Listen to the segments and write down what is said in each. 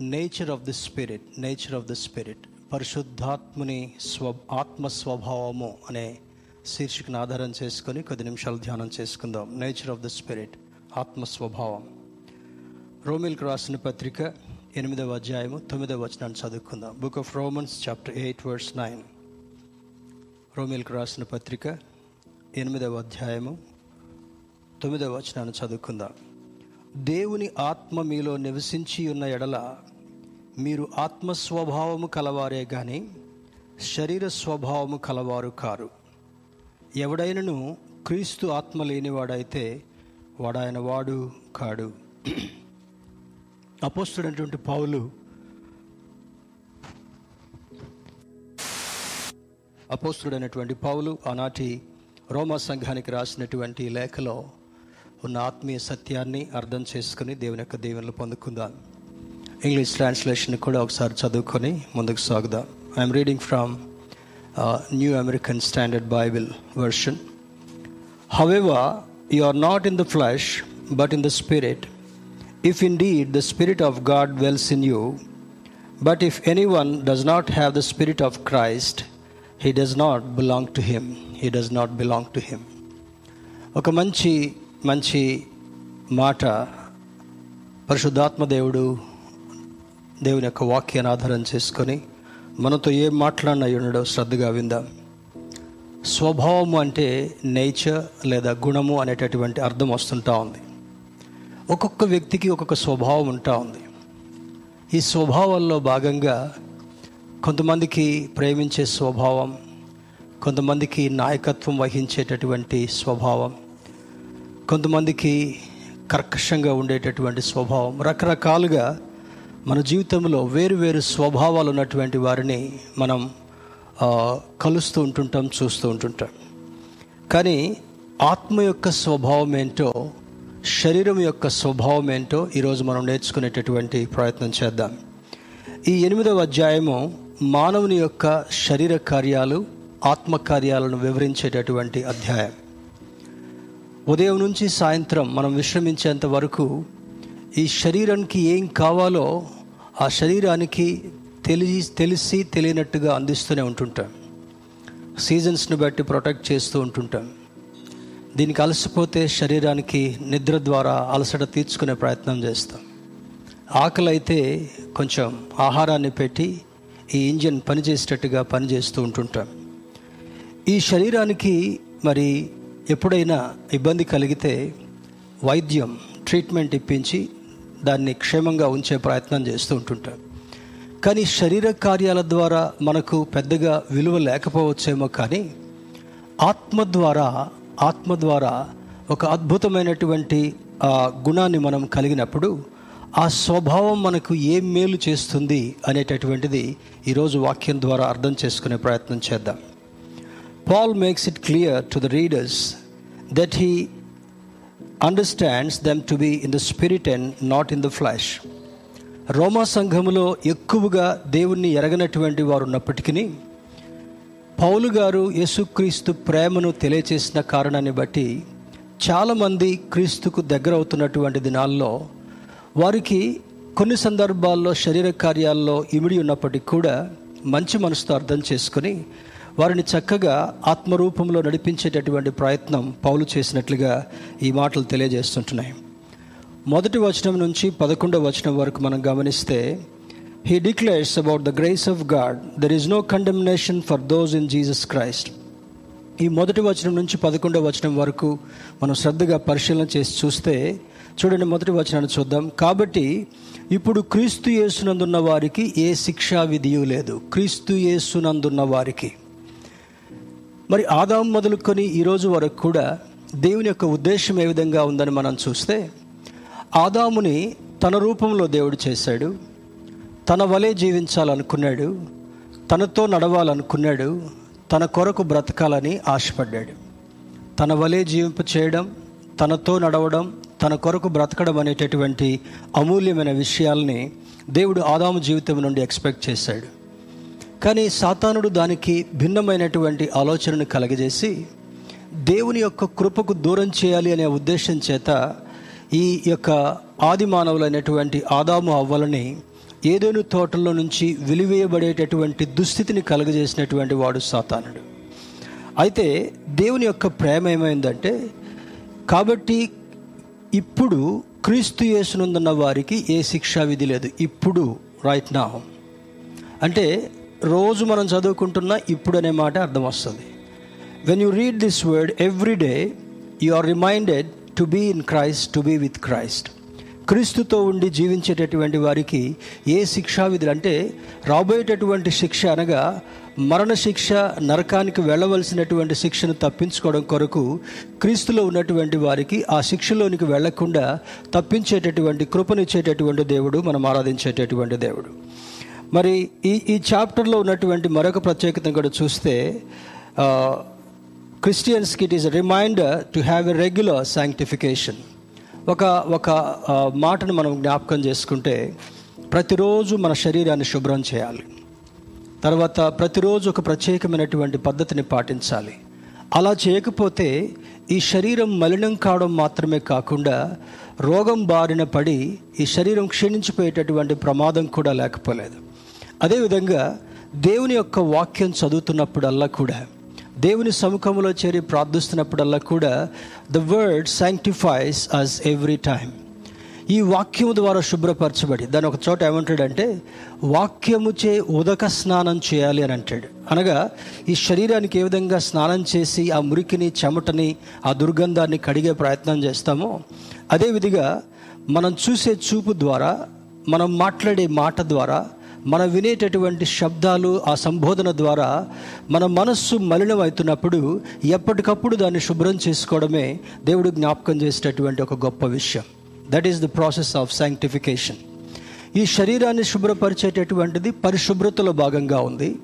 Nature of the spirit nature of the spirit పరిశుద్ధాత్ముని స్వ ఆత్మ స్వభావము అనే శీర్షికను ఆధారం చేసుకొని కొద్ది నిమిషాలు ధ్యానం చేసుకుందాం. నేచర్ ఆఫ్ ది స్పిరిట్ ఆత్మ స్వభావం రోమిల్కి రాసిన పత్రిక ఎనిమిదవ అధ్యాయము తొమ్మిదవ వచనాన్ని చదువుకుందాం. Book of Romans chapter eight verse nine రోమిల్కి రాసిన పత్రిక ఎనిమిదవ అధ్యాయము తొమ్మిదవ వచనాన్ని చదువుకుందాం. దేవుని ఆత్మ మీలో నివసించి ఉన్న ఎడల మీరు ఆత్మస్వభావము కలవారే గాని శరీర స్వభావము కలవారు కారు. ఎవడైనను క్రీస్తు ఆత్మ లేనివాడైతే వాడాయన వాడు కాడు. అపోస్తుడైనటువంటి పౌలు అపోస్తుడైనటువంటి పౌలు ఆనాటి రోమా సంఘానికి రాసినటువంటి లేఖలో ఉన్న ఆత్మీయ సత్యాన్ని అర్థం చేసుకుని దేవుని యొక్క దేవుని పొందుకుందాం. ఇంగ్లీష్ ట్రాన్స్లేషన్ కూడా ఒకసారి చదువుకొని ముందుకు సాగుదాం. I'm reading from new American standard Bible version however you are not in the flesh but in the spirit if indeed the spirit of God dwells in you but if anyone does not have the spirit of Christ he does not belong to him he does not belong to him ఒక మంచి మంచి మాట పరిశుద్ధాత్మ దేవుడు దేవుని యొక్క వాక్యాన్ని ఆధారం చేసుకొని మనతో ఏం మాట్లాడిన ఉన్నాడో శ్రద్ధగా విందాం. స్వభావము అంటే నేచర్ లేదా గుణము అనేటటువంటి అర్థం వస్తుంటా ఉంది. ఒక్కొక్క వ్యక్తికి ఒక్కొక్క స్వభావం ఉంటా ఉంది. ఈ స్వభావాల్లో భాగంగా కొంతమందికి ప్రేమించే స్వభావం కొంతమందికి నాయకత్వం వహించేటటువంటి స్వభావం కొంతమందికి కర్కశంగా ఉండేటటువంటి స్వభావం రకరకాలుగా మన జీవితంలో వేరు వేరు స్వభావాలు ఉన్నటువంటి వారిని మనం కలుస్తూ ఉంటుంటాం చూస్తూ ఉంటుంటాం. కానీ ఆత్మ యొక్క స్వభావం ఏంటో శరీరం యొక్క స్వభావం ఏంటో ఈరోజు మనం నేర్చుకునేటటువంటి ప్రయత్నం చేద్దాం. ఈ ఎనిమిదవ అధ్యాయము మానవుని యొక్క శరీర కార్యాలు ఆత్మ కార్యాలను వివరించేటటువంటి అధ్యాయం. ఉదయం నుంచి సాయంత్రం మనం విశ్రమించేంత వరకు ఈ శరీరానికి ఏం కావాలో ఆ శరీరానికి తెలిసి తెలిసి తెలియనట్టుగా అందిస్తూనే ఉంటుంటాం. సీజన్స్ని బట్టి ప్రొటెక్ట్ చేస్తూ ఉంటుంటాం. దీనికి అలసిపోతే శరీరానికి నిద్ర ద్వారా అలసట తీర్చుకునే ప్రయత్నం చేస్తాం. ఆకలి అయితే కొంచెం ఆహారాన్ని పెట్టి ఈ ఇంజిన్ పనిచేసేటట్టుగా పనిచేస్తూ ఉంటుంటాం. ఈ శరీరానికి మరి ఎప్పుడైనా ఇబ్బంది కలిగితే వైద్యం ట్రీట్మెంట్ ఇప్పించి దాన్ని క్షేమంగా ఉంచే ప్రయత్నం చేస్తూ ఉంటుంటాం కానీ శరీర కార్యాల ద్వారా మనకు పెద్దగా విలువ లేకపోవచ్చేమో కానీ ఆత్మ ద్వారా ఆత్మ ద్వారా ఒక అద్భుతమైనటువంటి గుణాన్ని మనం కలిగినప్పుడు ఆ స్వభావం మనకు ఏం మేలు చేస్తుంది అనేటటువంటిది ఈరోజు వాక్యం ద్వారా అర్థం చేసుకునే ప్రయత్నం చేద్దాం. Paul makes it clear to the readers that he understands them to be in the spirit and not in the flesh రోమా సంఘములో ఎక్కువగా దేవుణ్ణి ఎరగనటువంటి వారు ఉన్నప్పటికీ పౌలు గారు యేసుక్రీస్తు ప్రేమను తెలియచేసిన కారణాన్ని బట్టి చాలామంది క్రీస్తుకు దగ్గర అవుతున్నటువంటి దినాల్లో వారికి కొన్ని సందర్భాల్లో శరీర కార్యాల్లో ఇమిడి ఉన్నప్పటికీ కూడా మంచి మనసుతో అర్థం చేసుకొని వారిని చక్కగా ఆత్మరూపంలో నడిపించేటటువంటి ప్రయత్నం పౌలు చేసినట్లుగా ఈ మాటలు తెలియజేస్తుంటున్నాయి. మొదటి వచనం నుంచి పదకొండవ వచనం వరకు మనం గమనిస్తే he declares about the grace of God there is no condemnation for those in Jesus Christ ఈ మొదటి వచనం నుంచి పదకొండవ వచనం వరకు మనం శ్రద్ధగా పరిశీలన చేసి చూస్తే చూడండి మొదటి వచనాన్ని చూద్దాం. కాబట్టి ఇప్పుడు క్రీస్తు యేసునందున్న వారికి ఏ శిక్షా విధియు లేదు. క్రీస్తు యేసునందున్న వారికి మరి ఆదాం మొదలుకొని ఈరోజు వరకు కూడా దేవుని యొక్క ఉద్దేశం ఏ విధంగా ఉందని మనం చూస్తే ఆదాముని తన రూపంలో దేవుడు చేశాడు. తన వలె జీవించాలనుకున్నాడు. తనతో నడవాలనుకున్నాడు. తన కొరకు బ్రతకాలని ఆశపడ్డాడు. తన వలె జీవింప చేయడం తనతో నడవడం తన కొరకు బ్రతకడం అనేటటువంటి అమూల్యమైన విషయాల్ని దేవుడు ఆదాము జీవితం నుండి ఎక్స్పెక్ట్ చేశాడు. కానీ సాతానుడు దానికి భిన్నమైనటువంటి ఆలోచనను కలగజేసి దేవుని యొక్క కృపకు దూరం చేయాలి అనే ఉద్దేశం చేత ఈ యొక్క ఆది మానవులైనటువంటి ఆదాము అవ్వలని ఏదోను తోటల్లో నుంచి వెలివేయబడేటటువంటి దుస్థితిని కలుగజేసినటువంటి వాడు సాతానుడు. అయితే దేవుని యొక్క ప్రేమ ఏమైందంటే కాబట్టి ఇప్పుడు క్రీస్తు యేసునందున్న వారికి ఏ శిక్షా విధి లేదు. ఇప్పుడు రైట్ నా అంటే రోజు మనం చదువుకుంటున్న ఇప్పుడు అనే మాట అర్థం వస్తుంది. When you read this word every day you are reminded to be in Christ to be with Christ క్రీస్తుతో ఉండి జీవించేటటువంటి వారికి ఏ శిక్షా విధులు అంటే రాబోయేటటువంటి శిక్ష అనగా మరణ శిక్ష నరకానికి వెళ్ళవలసినటువంటి శిక్షను తప్పించుకోవడం కొరకు క్రీస్తులో ఉన్నటువంటి వారికి ఆ శిక్షలోనికి వెళ్ళకుండా తప్పించేటటువంటి కృపనిచ్చేటటువంటి దేవుడు మనం ఆరాధించేటటువంటి దేవుడు. మరి ఈ ఈ చాప్టర్లో ఉన్నటువంటి మరొక ప్రత్యేకతను కూడా చూస్తే క్రిస్టియన్స్కి it is reminder to have a regular sanctification ఒక ఒక మాటను మనం జ్ఞాపకం చేసుకుంటే ప్రతిరోజు మన శరీరాన్ని శుభ్రం చేయాలి. తర్వాత ప్రతిరోజు ఒక ప్రత్యేకమైనటువంటి పద్ధతిని పాటించాలి. అలా చేయకపోతే ఈ శరీరం మలినం కావడం మాత్రమే కాకుండా రోగం బారిన పడి ఈ శరీరం క్షీణించిపోయేటటువంటి ప్రమాదం కూడా లేకపోలేదు. అదేవిధంగా దేవుని యొక్క వాక్యం చదువుతున్నప్పుడల్లా కూడా దేవుని సముఖంలో చేరి ప్రార్థిస్తున్నప్పుడల్లా కూడా the word sanctifies us every time ఈ వాక్యము ద్వారా శుభ్రపరచబడి దాని ఒక చోట ఏమంటాడంటే వాక్యముచే ఉదక స్నానం చేయాలి అని అంటాడు. అనగా ఈ శరీరానికి ఏ విధంగా స్నానం చేసి ఆ మురికిని చెమటని ఆ దుర్గంధాన్ని కడిగే ప్రయత్నం చేస్తామో అదేవిధిగా మనం చూసే చూపు ద్వారా మనం మాట్లాడే మాట ద్వారా మనం వినేటటువంటి శబ్దాలు ఆ సంబోధన ద్వారా మన మనస్సు మలినం అవుతున్నప్పుడు ఎప్పటికప్పుడు దాన్ని శుభ్రం చేసుకోవడమే దేవుడు జ్ఞాపకం చేసేటటువంటి ఒక గొప్ప విషయం. That is the process of sanctification ఈ శరీరాన్ని శుభ్రపరిచేటటువంటిది పరిశుభ్రతలో భాగంగా ఉంది.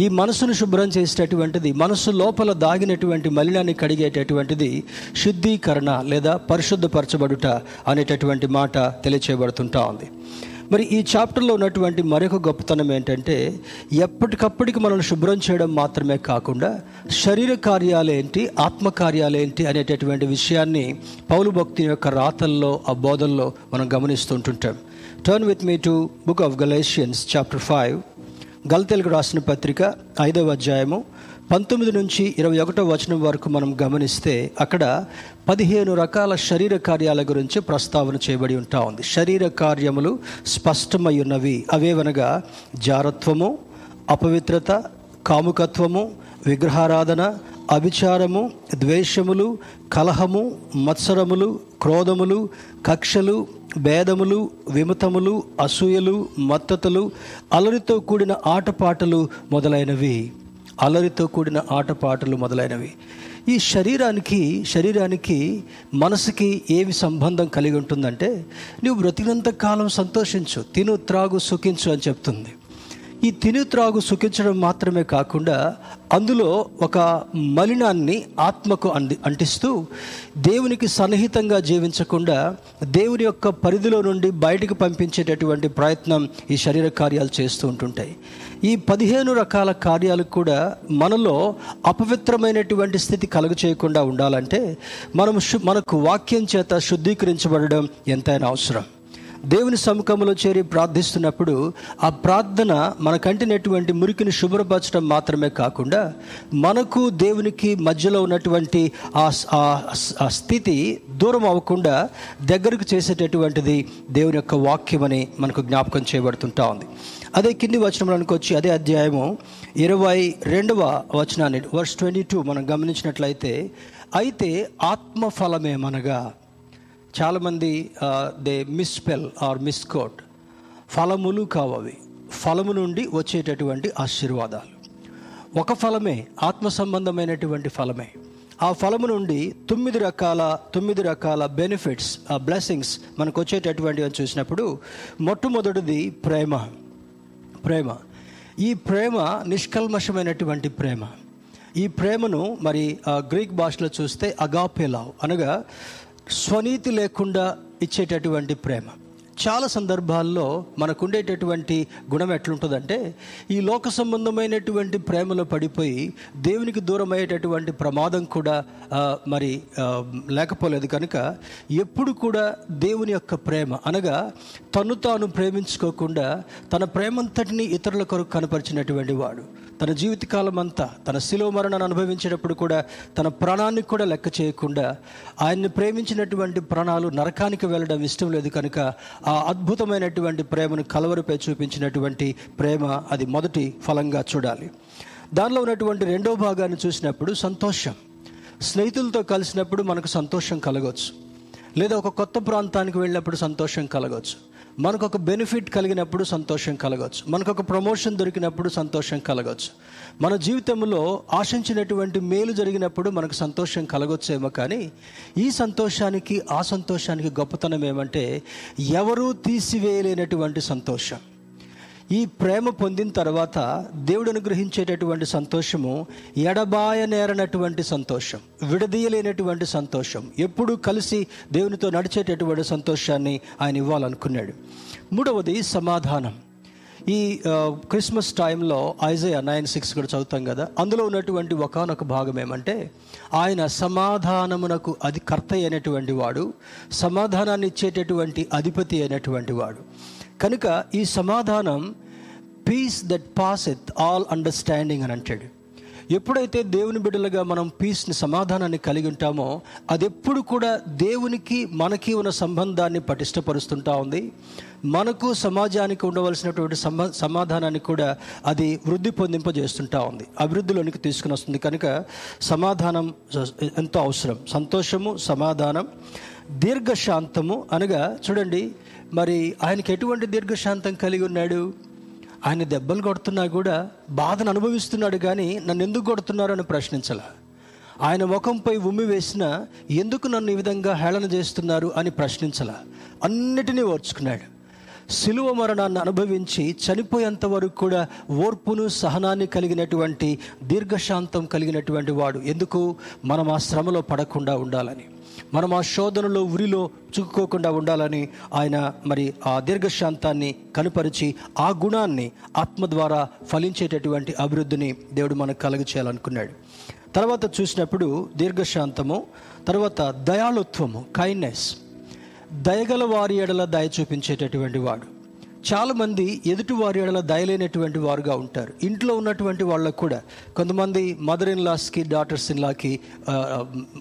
ఈ మనసును శుభ్రం చేసేటటువంటిది మనసు లోపల దాగినటువంటి మలినాన్ని కడిగేటటువంటిది శుద్ధీకరణ లేదా పరిశుద్ధపరచబడుట అనేటటువంటి మాట తెలియచేయబడుతుంటా ఉంది. మరి ఈ చాప్టర్లో ఉన్నటువంటి మరొక గొప్పతనం ఏంటంటే ఎప్పటికప్పటికి మనల్ని శుభ్రం చేయడం మాత్రమే కాకుండా శరీర కార్యాలేంటి ఆత్మ కార్యాలేంటి అనేటటువంటి విషయాన్ని పౌలు భక్తి యొక్క రాతల్లో ఆ బోధల్లో మనం గమనిస్తుంటుంటాం. Turn with me to book of Galatians chapter five గల్తెలకు రాసిన పత్రిక ఐదవ అధ్యాయము పంతొమ్మిది నుంచి ఇరవై ఒకటో వచనం వరకు మనం గమనిస్తే అక్కడ పదిహేను రకాల శరీర కార్యాల గురించి ప్రస్తావన చేయబడి ఉంటా ఉంది. శరీర కార్యములు స్పష్టమై ఉన్నవి. అవేవనగా జారత్వము అపవిత్రత కాముకత్వము విగ్రహారాధన అభిచారము ద్వేషములు కలహము మత్సరములు క్రోధములు కక్షలు భేదములు విమతములు అసూయలు మత్తతలు అలరితో కూడిన ఆటపాటలు మొదలైనవి. అలరితో కూడిన ఆటపాటలు మొదలైనవి. ఈ శరీరానికి శరీరానికి మనసుకి ఏమి సంబంధం కలిగి ఉంటుందంటే నువ్వు బ్రతికినంత కాలం సంతోషించు తిను త్రాగు సుఖించు అని చెప్తుంది. ఈ తిను త్రాగు సుఖించడం మాత్రమే కాకుండా అందులో ఒక మలినాన్ని ఆత్మకు అంది అంటిస్తూ దేవునికి సన్నిహితంగా జీవించకుండా దేవుని యొక్క పరిధిలో నుండి బయటకు పంపించేటటువంటి ప్రయత్నం ఈ శరీర కార్యాలు చేస్తూ ఉంటుంటాయి. ఈ పదిహేను రకాల కార్యాలు కూడా మనలో అపవిత్రమైనటువంటి స్థితి కలుగు చేయకుండా ఉండాలంటే మనం మనకు వాక్యం చేత శుద్ధీకరించబడడం ఎంతైనా అవసరం. దేవుని సముఖంలో చేరి ప్రార్థిస్తున్నప్పుడు ఆ ప్రార్థన మనకంటినటువంటి మురికిని శుభ్రపరచడం మాత్రమే కాకుండా మనకు దేవునికి మధ్యలో ఉన్నటువంటి ఆ ఆ- ఆ స్థితి దూరం అవ్వకుండా దగ్గరకు చేసేటటువంటిది దేవుని యొక్క వాక్యం అని మనకు జ్ఞాపకం చేయబడుతుంటా ఉంది. అదే కింది వచనంలోనికి వచ్చి అదే అధ్యాయము ఇరవై రెండవ వచనాన్ని వర్స్ ట్వంటీ టూ మనం గమనించినట్లయితే అయితే ఆత్మఫలమేమనగా చాలామంది దే మిస్పెల్ ఆర్ మిస్కోట్ ఫలములు కావవి. ఫలము నుండి వచ్చేటటువంటి ఆశీర్వాదాలు. ఒక ఫలమే ఆత్మ సంబంధమైనటువంటి ఫలమే. ఆ ఫలము నుండి తొమ్మిది రకాల తొమ్మిది రకాల బెనిఫిట్స్ ఆ బ్లెస్సింగ్స్ మనకు వచ్చేటటువంటివి అని చూసినప్పుడు మొట్టమొదటిది ప్రేమ. ప్రేమ. ఈ ప్రేమ నిష్కల్మషమైనటువంటి ప్రేమ. ఈ ప్రేమను మరి గ్రీక్ భాషలో చూస్తే అగాపేలావ్ అనగా స్వనీతి లేకుండా ఇచ్చేటటువంటి ప్రేమ. చాలా సందర్భాల్లో మనకు ఉండేటటువంటి గుణం ఎట్లుంటుందంటే ఈ లోక సంబంధమైనటువంటి ప్రేమలో పడిపోయి దేవునికి దూరం అయ్యేటటువంటి ప్రమాదం కూడా మరి లేకపోలేదు కనుక ఎప్పుడు కూడా దేవుని యొక్క ప్రేమ అనగా తను తాను ప్రేమించుకోకుండా తన ప్రేమంతటిని ఇతరుల కొరకు కనపరిచినటువంటి వాడు. తన జీవితకాలం అంతా తన శిలో మరణాన్ని అనుభవించేటప్పుడు కూడా తన ప్రాణానికి కూడా లెక్క చేయకుండా ఆయన్ని ప్రేమించినటువంటి ప్రాణాలు నరకానికి వెళ్ళడం ఇష్టం లేదు కనుక ఆ అద్భుతమైనటువంటి ప్రేమను కలవరిపై చూపించినటువంటి ప్రేమ అది మొదటి ఫలంగా చూడాలి. దానిలో ఉన్నటువంటి రెండో భాగాన్ని చూసినప్పుడు సంతోషం. స్నేహితులతో కలిసినప్పుడు మనకు సంతోషం కలగవచ్చు లేదా ఒక కొత్త ప్రాంతానికి వెళ్ళినప్పుడు సంతోషం కలగవచ్చు మనకు ఒక బెనిఫిట్ కలిగినప్పుడు సంతోషం కలగవచ్చు మనకు ఒక ప్రమోషన్ దొరికినప్పుడు సంతోషం కలగవచ్చు మన జీవితంలో ఆశించినటువంటి మేలు జరిగినప్పుడు మనకు సంతోషం కలగొచ్చేమో కానీ ఈ సంతోషానికి ఆ సంతోషానికి గొప్పతనం ఏమంటే ఎవరూ తీసివేయలేనటువంటి సంతోషం. ఈ ప్రేమ పొందిన తర్వాత దేవుడు అనుగ్రహించేటటువంటి సంతోషము ఎడబాయనేరనటువంటి సంతోషం విడదీయలేనటువంటి సంతోషం ఎప్పుడూ కలిసి దేవునితో నడిచేటటువంటి సంతోషాన్ని ఆయన ఇవ్వాలనుకున్నాడు. మూడవది సమాధానం. ఈ క్రిస్మస్ టైంలో ఐజయ నైన్ సిక్స్ కూడా చదువుతాం కదా అందులో ఉన్నటువంటి ఒకనొక భాగం ఏమంటే ఆయన సమాధానమునకు అది కర్త అయినటువంటి వాడు సమాధానాన్ని ఇచ్చేటటువంటి అధిపతి అయినటువంటి వాడు. కనుక ఈ సమాధానం peace that passeth all understanding అని అంటాడు. ఎప్పుడైతే దేవుని బిడ్డలుగా మనం పీస్ని సమాధానాన్ని కలిగి ఉంటామో అది ఎప్పుడు కూడా దేవునికి మనకి ఉన్న సంబంధాన్ని పటిష్టపరుస్తుంటా ఉంది. మనకు సమాజానికి ఉండవలసినటువంటి సమ సమాధానాన్ని కూడా అది వృద్ధి పొందింపజేస్తుంటా ఉంది. అభివృద్ధిలోనికి తీసుకుని వస్తుంది. కనుక సమాధానం ఎంతో అవసరం. సంతోషము సమాధానం దీర్ఘశాంతము అనగా చూడండి మరి ఆయనకి ఎటువంటి దీర్ఘశాంతం కలిగి ఉన్నాడు? ఆయన దెబ్బలు కొడుతున్నా కూడా బాధను అనుభవిస్తున్నాడు కానీ నన్ను ఎందుకు కొడుతున్నారు అని ప్రశ్నించాల. ఆయన ముఖంపై ఉమ్మి వేసిన ఎందుకు నన్ను ఈ విధంగా హేళన చేస్తున్నారు అని ప్రశ్నించాల. అన్నిటినీ ఓర్చుకున్నాడు. శిలువ మరణాన్ని అనుభవించి చనిపోయేంత వరకు కూడా ఓర్పును సహనాన్ని కలిగినటువంటి దీర్ఘశాంతం కలిగినటువంటి వాడు. ఎందుకు? మనం ఆ శ్రమలో పడకుండా ఉండాలని. మనం ఆ శోధనలో ఉరిలో చిక్కుకోకుండా ఉండాలని ఆయన మరి ఆ దీర్ఘశాంతాన్ని కనుపరిచి ఆ గుణాన్ని ఆత్మ ద్వారా ఫలించేటటువంటి అభివృద్ధిని దేవుడు మనకు కలుగ చేయాలనుకున్నాడు తర్వాత చూసినప్పుడు దీర్ఘశాంతము తర్వాత దయాళుత్వము కైండ్నెస్ దయగల వారి ఎడల దయ చూపించేటటువంటి వాడు. చాలామంది ఎదుటివారి ఎడల దయలేనటువంటి వారుగా ఉంటారు. ఇంట్లో ఉన్నటువంటి వాళ్ళకు కూడా కొంతమంది మదర్ ఇన్ లాస్కి డాటర్స్ ఇన్ లాకి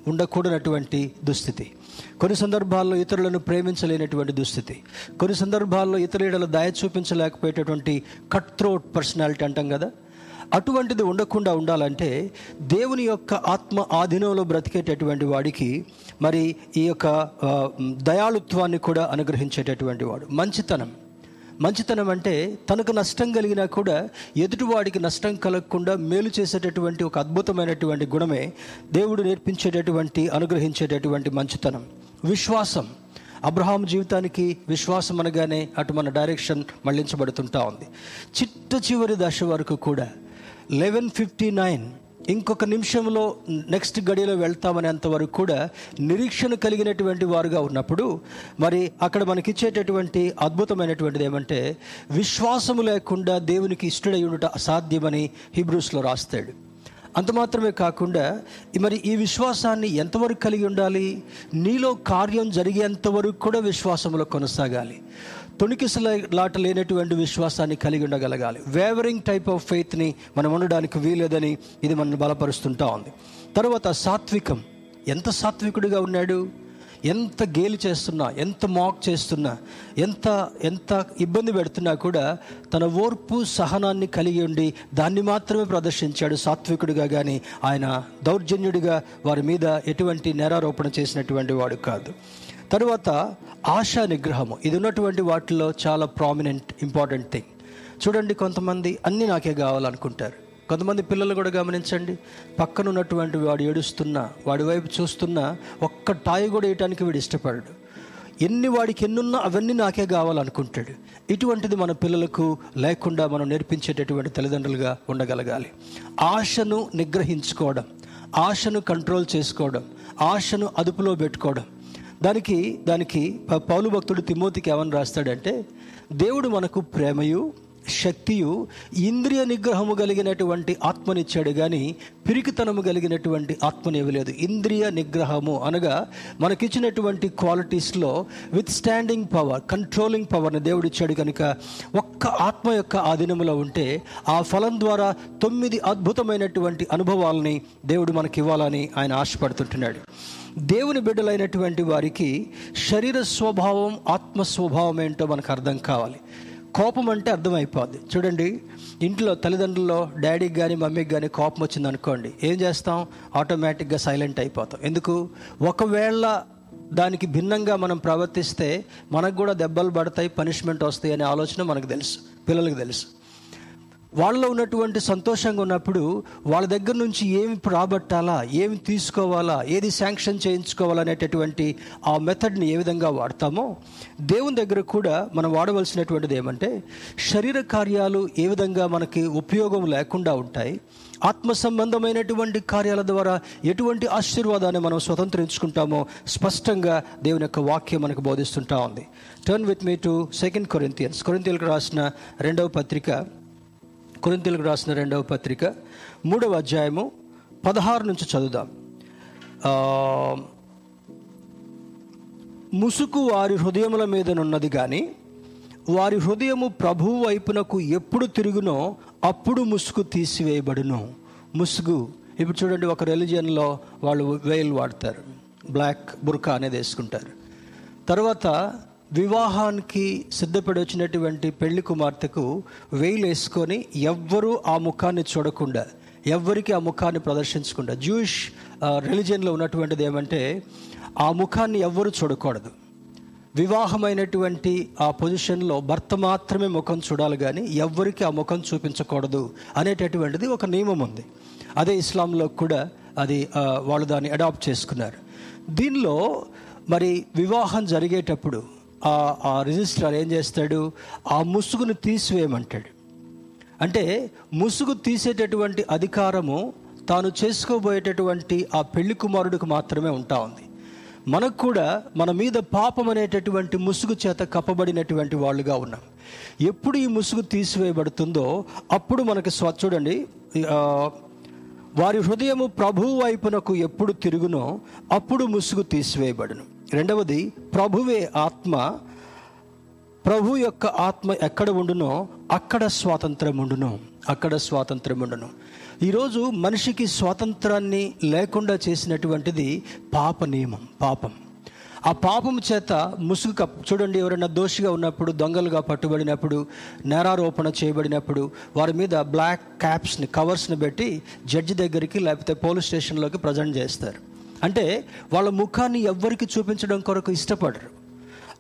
ఉండకూడనటువంటి దుస్థితి. కొన్ని సందర్భాల్లో ఇతరులను ప్రేమించలేనటువంటి దుస్థితి. కొన్ని సందర్భాల్లో ఇతరుల ఎడల దయ చూపించలేకపోయేటటువంటి కట్ థ్రోట్ పర్సనాలిటీ అంటాం కదా. అటువంటిది ఉండకుండా ఉండాలంటే దేవుని యొక్క ఆత్మ ఆధీనంలో బ్రతికేటటువంటి వాడికి మరి ఈ యొక్క దయాళుత్వాన్ని కూడా అనుగ్రహించేటటువంటి వాడు. మంచితనం. మంచితనం అంటే తనకు నష్టం కలిగినా కూడా ఎదుటివాడికి నష్టం కలగకుండా మేలు చేసేటటువంటి ఒక అద్భుతమైనటువంటి గుణమే దేవుడు నేర్పించేటటువంటి అనుగ్రహించేటటువంటి మంచితనం. విశ్వాసం. అబ్రహాం జీవితానికి విశ్వాసం అనగానే అటు మన డైరెక్షన్ మళ్ళించబడుతుంటా ఉంది. చిట్ట చివరి దశ వరకు కూడా. లెవెన్ ఫిఫ్టీ నైన్ ఇంకొక నిమిషంలో నెక్స్ట్ గడియలో వెళ్తామనేంత వరకు కూడా నిరీక్షణ కలిగినటువంటి వారుగా ఉన్నప్పుడు మరి అక్కడ మనకిచ్చేటటువంటి అద్భుతమైనటువంటిది ఏమంటే విశ్వాసము లేకుండా దేవునికి ఇష్టడై ఉండట అసాధ్యమని హిబ్రూస్లో రాస్తాడు. అంత మాత్రమే కాకుండా మరి ఈ విశ్వాసాన్ని ఎంతవరకు కలిగి ఉండాలి? నీలో కార్యం జరిగేంత వరకు కూడా విశ్వాసంలో కొనసాగాలి. తొణికిసలాట లేనటువంటి విశ్వాసాన్ని కలిగి ఉండగలగాలి. వేవరింగ్ టైప్ ఆఫ్ ఫెయిత్ని మనం ఉండడానికి వీలేదని ఇది మనం బలపరుస్తుంటా ఉంది. తర్వాత సాత్వికం. ఎంత సాత్వికుడిగా ఉన్నాడు? ఎంత గేలి చేస్తున్నా ఎంత మాక్ చేస్తున్నా ఎంత ఎంత ఇబ్బంది పెడుతున్నా కూడా తన ఓర్పు సహనాన్ని కలిగి ఉండి దాన్ని మాత్రమే ప్రదర్శించాడు సాత్వికుడిగా కానీ ఆయన దౌర్జన్యుడిగా వారి మీద ఎటువంటి నేరారోపణ చేసినటువంటి వాడు కాదు. తరువాత ఆశా నిగ్రహము. ఇది ఉన్నటువంటి వాటిలో చాలా ప్రామినెంట్ ఇంపార్టెంట్ థింగ్ చూడండి కొంతమంది అన్నీ నాకే కావాలనుకుంటారు. కొంతమంది పిల్లలు కూడా గమనించండి. పక్కన ఉన్నటువంటి వాడు ఏడుస్తున్నా వాడి వైపు చూస్తున్నా ఒక్క టాయి కూడా వేయటానికి వీడు ఇష్టపడడు. ఎన్ని వాడికి ఎన్నున్నా అవన్నీ నాకే కావాలనుకుంటాడు. ఇటువంటిది మన పిల్లలకు లేకుండా మనం నేర్పించేటటువంటి తల్లిదండ్రులుగా ఉండగలగాలి. ఆశను నిగ్రహించుకోవడం ఆశను కంట్రోల్ చేసుకోవడం ఆశను అదుపులో పెట్టుకోవడం దానికి దానికి పౌలు భక్తుడు తిమోతికి ఏమని రాస్తాడంటే దేవుడు మనకు ప్రేమయు శక్తియు ఇంద్రియ నిగ్రహము కలిగినటువంటి ఆత్మనిచ్చాడు కానీ పిరికితనము కలిగినటువంటి ఆత్మని ఇవ్వలేదు ఇంద్రియ నిగ్రహము అనగా మనకిచ్చినటువంటి క్వాలిటీస్లో విత్ స్టాండింగ్ పవర్ కంట్రోలింగ్ పవర్ని దేవుడిచ్చాడు కనుక ఒక్క ఆత్మ యొక్క ఆధీనంలో ఉంటే ఆ ఫలం ద్వారా తొమ్మిది అద్భుతమైనటువంటి అనుభవాలని దేవుడు మనకి ఇవ్వాలని ఆయన ఆశపడుతుంటున్నాడు. దేవుని బిడ్డలైనటువంటి వారికి శరీర స్వభావం ఆత్మ స్వభావం ఏంటో మనకు అర్థం కావాలి. కోపం అంటే అర్థమైపోద్ది. చూడండి ఇంట్లో తల్లిదండ్రుల్లో డాడీకి కానీ మమ్మీకి కానీ కోపం వచ్చింది అనుకోండి ఏం చేస్తాం? ఆటోమేటిక్గా సైలెంట్ అయిపోతాం. ఎందుకు? ఒకవేళ దానికి భిన్నంగా మనం ప్రవర్తిస్తే మనకు కూడా దెబ్బలు పడతాయి పనిష్మెంట్ వస్తాయి అనే ఆలోచన మనకు తెలుసు పిల్లలకు తెలుసు. వాళ్ళలో ఉన్నటువంటి సంతోషంగా ఉన్నప్పుడు వాళ్ళ దగ్గర నుంచి ఏమి రాబట్టాలా ఏమి తీసుకోవాలా ఏది శాంక్షన్ చేయించుకోవాలనేటటువంటి ఆ మెథడ్ని ఏ విధంగా వాడతామో దేవుని దగ్గర కూడా మనం వాడవలసినటువంటిది ఏమంటే శరీర కార్యాలు ఏ విధంగా మనకి ఉపయోగం లేకుండా ఉంటాయి. ఆత్మ సంబంధమైనటువంటి కార్యాల ద్వారా ఎటువంటి ఆశీర్వాదాన్ని మనం స్వతంత్రించుకుంటామో స్పష్టంగా దేవుని యొక్క వాక్యం మనకు బోధిస్తుంటా ఉంది. Turn with me to second Corinthians కొరింతియలకు రాసిన రెండవ పత్రిక. కొరింతలకు రాసిన రెండవ పత్రిక మూడవ అధ్యాయము పదహారు నుంచి చదువుదాం. ముసుకు వారి హృదయముల మీదనున్నది కానీ వారి హృదయము ప్రభువు వైపునకు ఎప్పుడు తిరుగునో అప్పుడు ముసుగు తీసివేయబడును. ముసుగు ఇప్పుడు చూడండి ఒక రెలిజియన్లో వాళ్ళు వేలు వాడతారు. బ్లాక్ బుర్కా అనేది వేసుకుంటారు. తర్వాత వివాహానికి సిద్ధపడి వచ్చినటువంటి పెళ్ళి కుమార్తెకు వేలు వేసుకొని ఎవ్వరూ ఆ ముఖాన్ని చూడకుండా ఎవ్వరికి ఆ ముఖాన్ని ప్రదర్శించకుండా జూయిష్ రిలీజియన్లో uh, ఉన్నటువంటిది ఏమంటే ఆ ముఖాన్ని ఎవ్వరూ చూడకూడదు. వివాహమైనటువంటి ఆ పొజిషన్లో భర్త మాత్రమే ముఖం చూడాలి కానీ ఎవ్వరికి ఆ ముఖం చూపించకూడదు అనేటటువంటిది ఒక నియమం ఉంది. అదే ఇస్లాంలో కూడా అది uh, వాళ్ళు దాన్ని అడాప్ట్ చేసుకున్నారు. దీనిలో మరి వివాహం జరిగేటప్పుడు ఆ ఆ రిజిస్ట్రార్ ఏం చేస్తాడు? ఆ ముసుగును తీసివేయమంటాడు. అంటే ముసుగు తీసేటటువంటి అధికారము తాను చేసుకోబోయేటటువంటి ఆ పెళ్ళి కుమారుడికి మాత్రమే ఉంటా ఉంది. మనకు కూడా మన మీద పాపం అనేటటువంటి ముసుగు చేత కప్పబడినటువంటి వాళ్ళుగా ఉన్నాం. ఎప్పుడు ఈ ముసుగు తీసివేయబడుతుందో అప్పుడు మనకి స్వ చూడండి వారి హృదయము ప్రభువు వైపునకు ఎప్పుడు తిరుగునో అప్పుడు ముసుగు తీసివేయబడును. రెండవది ప్రభువే ఆత్మ ప్రభు యొక్క ఆత్మ ఎక్కడ ఉండునో అక్కడ స్వాతంత్రం ఉండును అక్కడ స్వాతంత్రం ఉండును ఈరోజు మనిషికి స్వాతంత్రాన్ని లేకుండా చేసినటువంటిది పాప నియమం పాపం. ఆ పాపం చేత ముసుగు కప్ చూడండి ఎవరైనా దోషిగా ఉన్నప్పుడు దొంగలుగా పట్టుబడినప్పుడు నేరారోపణ చేయబడినప్పుడు వారి మీద బ్లాక్ క్యాప్స్ని కవర్స్ని పెట్టి జడ్జి దగ్గరికి లేకపోతే పోలీస్ స్టేషన్లోకి ప్రజెంట్ చేస్తారు. అంటే వాళ్ళ ముఖాన్ని ఎవ్వరికి చూపించడం కొరకు ఇష్టపడరు.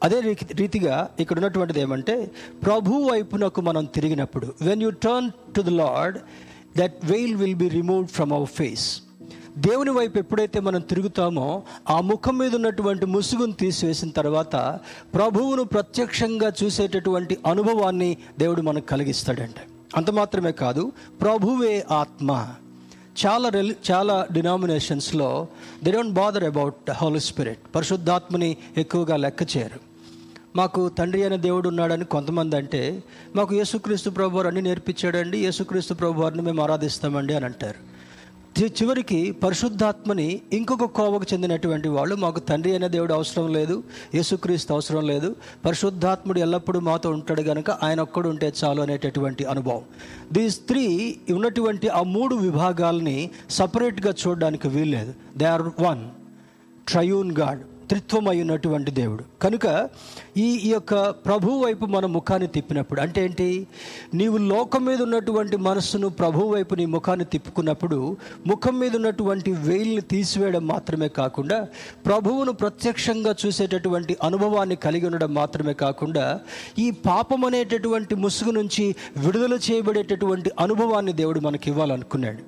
అదే రీ- రీతిగా ఇక్కడ ఉన్నటువంటిది ఏమంటే ప్రభు వైపునకు మనం తిరిగినప్పుడు when you turn to the Lord that veil will be removed from our face దేవుని వైపు ఎప్పుడైతే మనం తిరుగుతామో ఆ ముఖం మీద ఉన్నటువంటి ముసుగును తీసివేసిన తర్వాత ప్రభువును ప్రత్యక్షంగా చూసేటటువంటి అనుభవాన్ని దేవుడు మనకు కలిగిస్తాడంట. అంత మాత్రమే కాదు ప్రభువే ఆత్మ. చాలా రిలి చాలా డినామినేషన్స్లో they don't bother about Holy Spirit పరిశుద్ధాత్మని ఎక్కువగా లెక్క చేయరు. మాకు తండ్రి అయిన దేవుడు ఉన్నాడని కొంతమంది అంటే మాకు యేసుక్రీస్తు ప్రభువారు అన్ని నేర్పించాడండి యేసుక్రీస్తు ప్రభువారిని మేము ఆరాధిస్తామండి అని అంటారు. చివరికి పరిశుద్ధాత్మని ఇంకొక కోవకు చెందినటువంటి వాళ్ళు మాకు తండ్రి అయిన దేవుడు అవసరం లేదు యేసుక్రీస్తు అవసరం లేదు పరిశుద్ధాత్ముడు ఎల్లప్పుడూ మాతో ఉంటాడు కనుక ఆయన ఒక్కడు ఉంటే చాలు అనేటటువంటి అనుభవం. దీ త్రీ ఉన్నటువంటి ఆ మూడు విభాగాల్ని సపరేట్గా చూడడానికి వీల్లేదు. They are one. Triune God. త్రిత్వమై ఉన్నటువంటి దేవుడు. కనుక ఈ ఈ యొక్క ప్రభు వైపు మన ముఖాన్ని తిప్పినప్పుడు అంటే ఏంటి? నీవు లోకం మీద ఉన్నటువంటి మనస్సును ప్రభు వైపు నీ ముఖాన్ని తిప్పుకున్నప్పుడు ముఖం మీద ఉన్నటువంటి వేయిల్ని తీసివేయడం మాత్రమే కాకుండా ప్రభువును ప్రత్యక్షంగా చూసేటటువంటి అనుభవాన్ని కలిగి ఉండడం మాత్రమే కాకుండా ఈ పాపం అనేటటువంటి ముసుగు నుంచి విడుదల చేయబడేటటువంటి అనుభవాన్ని దేవుడు మనకి ఇవ్వాలనుకున్నాడు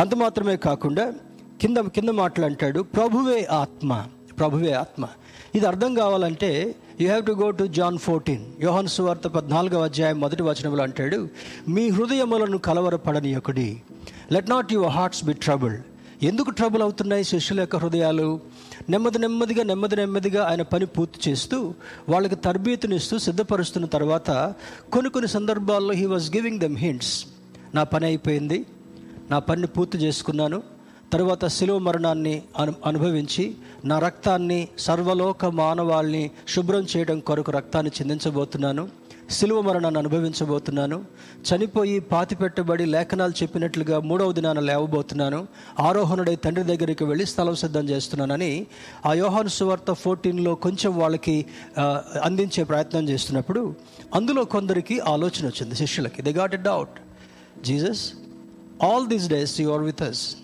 అంత మాత్రమే కాకుండా కింద కింద మాటలు అంటాడు ప్రభువే ఆత్మ. ప్రభువే ఆత్మ. ఇది అర్థం కావాలంటే you have to go to John fourteen యోహన్ సువార్త పద్నాలుగవ అధ్యాయం మొదటి వచనంలో అంటాడు మీ హృదయములను కలవరపడని కలవరపడనీయకుడి. Let not your hearts be trouble ఎందుకు ట్రబుల్ అవుతున్నాయి శిష్యుల యొక్క హృదయాలు? నెమ్మది నెమ్మదిగా నెమ్మది నెమ్మదిగా ఆయన పని పూర్తి చేస్తూ వాళ్ళకి తరబీతునిస్తూ సిద్ధపరుస్తున్న తర్వాత కొన్ని కొన్ని సందర్భాల్లో he was giving them hints నా పని అయిపోయింది. నా పనిని పూర్తి చేసుకున్నాను. తరువాత శిలువ మరణాన్ని అను అనుభవించి నా రక్తాన్ని సర్వలోక మానవాళ్ళని శుభ్రం చేయడం కొరకు రక్తాన్ని చిందించబోతున్నాను. శిలువ మరణాన్ని అనుభవించబోతున్నాను. చనిపోయి పాతి పెట్టబడి లేఖనాలు చెప్పినట్లుగా మూడవ దినాన లేవబోతున్నాను. ఆరోహణుడై తండ్రి దగ్గరికి వెళ్ళి స్థలం సిద్ధం చేస్తున్నానని ఆ యోహాను సువార్త ఫోర్టీన్లో కొంచెం వాళ్ళకి అందించే ప్రయత్నం చేస్తున్నప్పుడు అందులో కొందరికి ఆలోచన వచ్చింది శిష్యులకి. They got a doubt Jesus all these days you are with us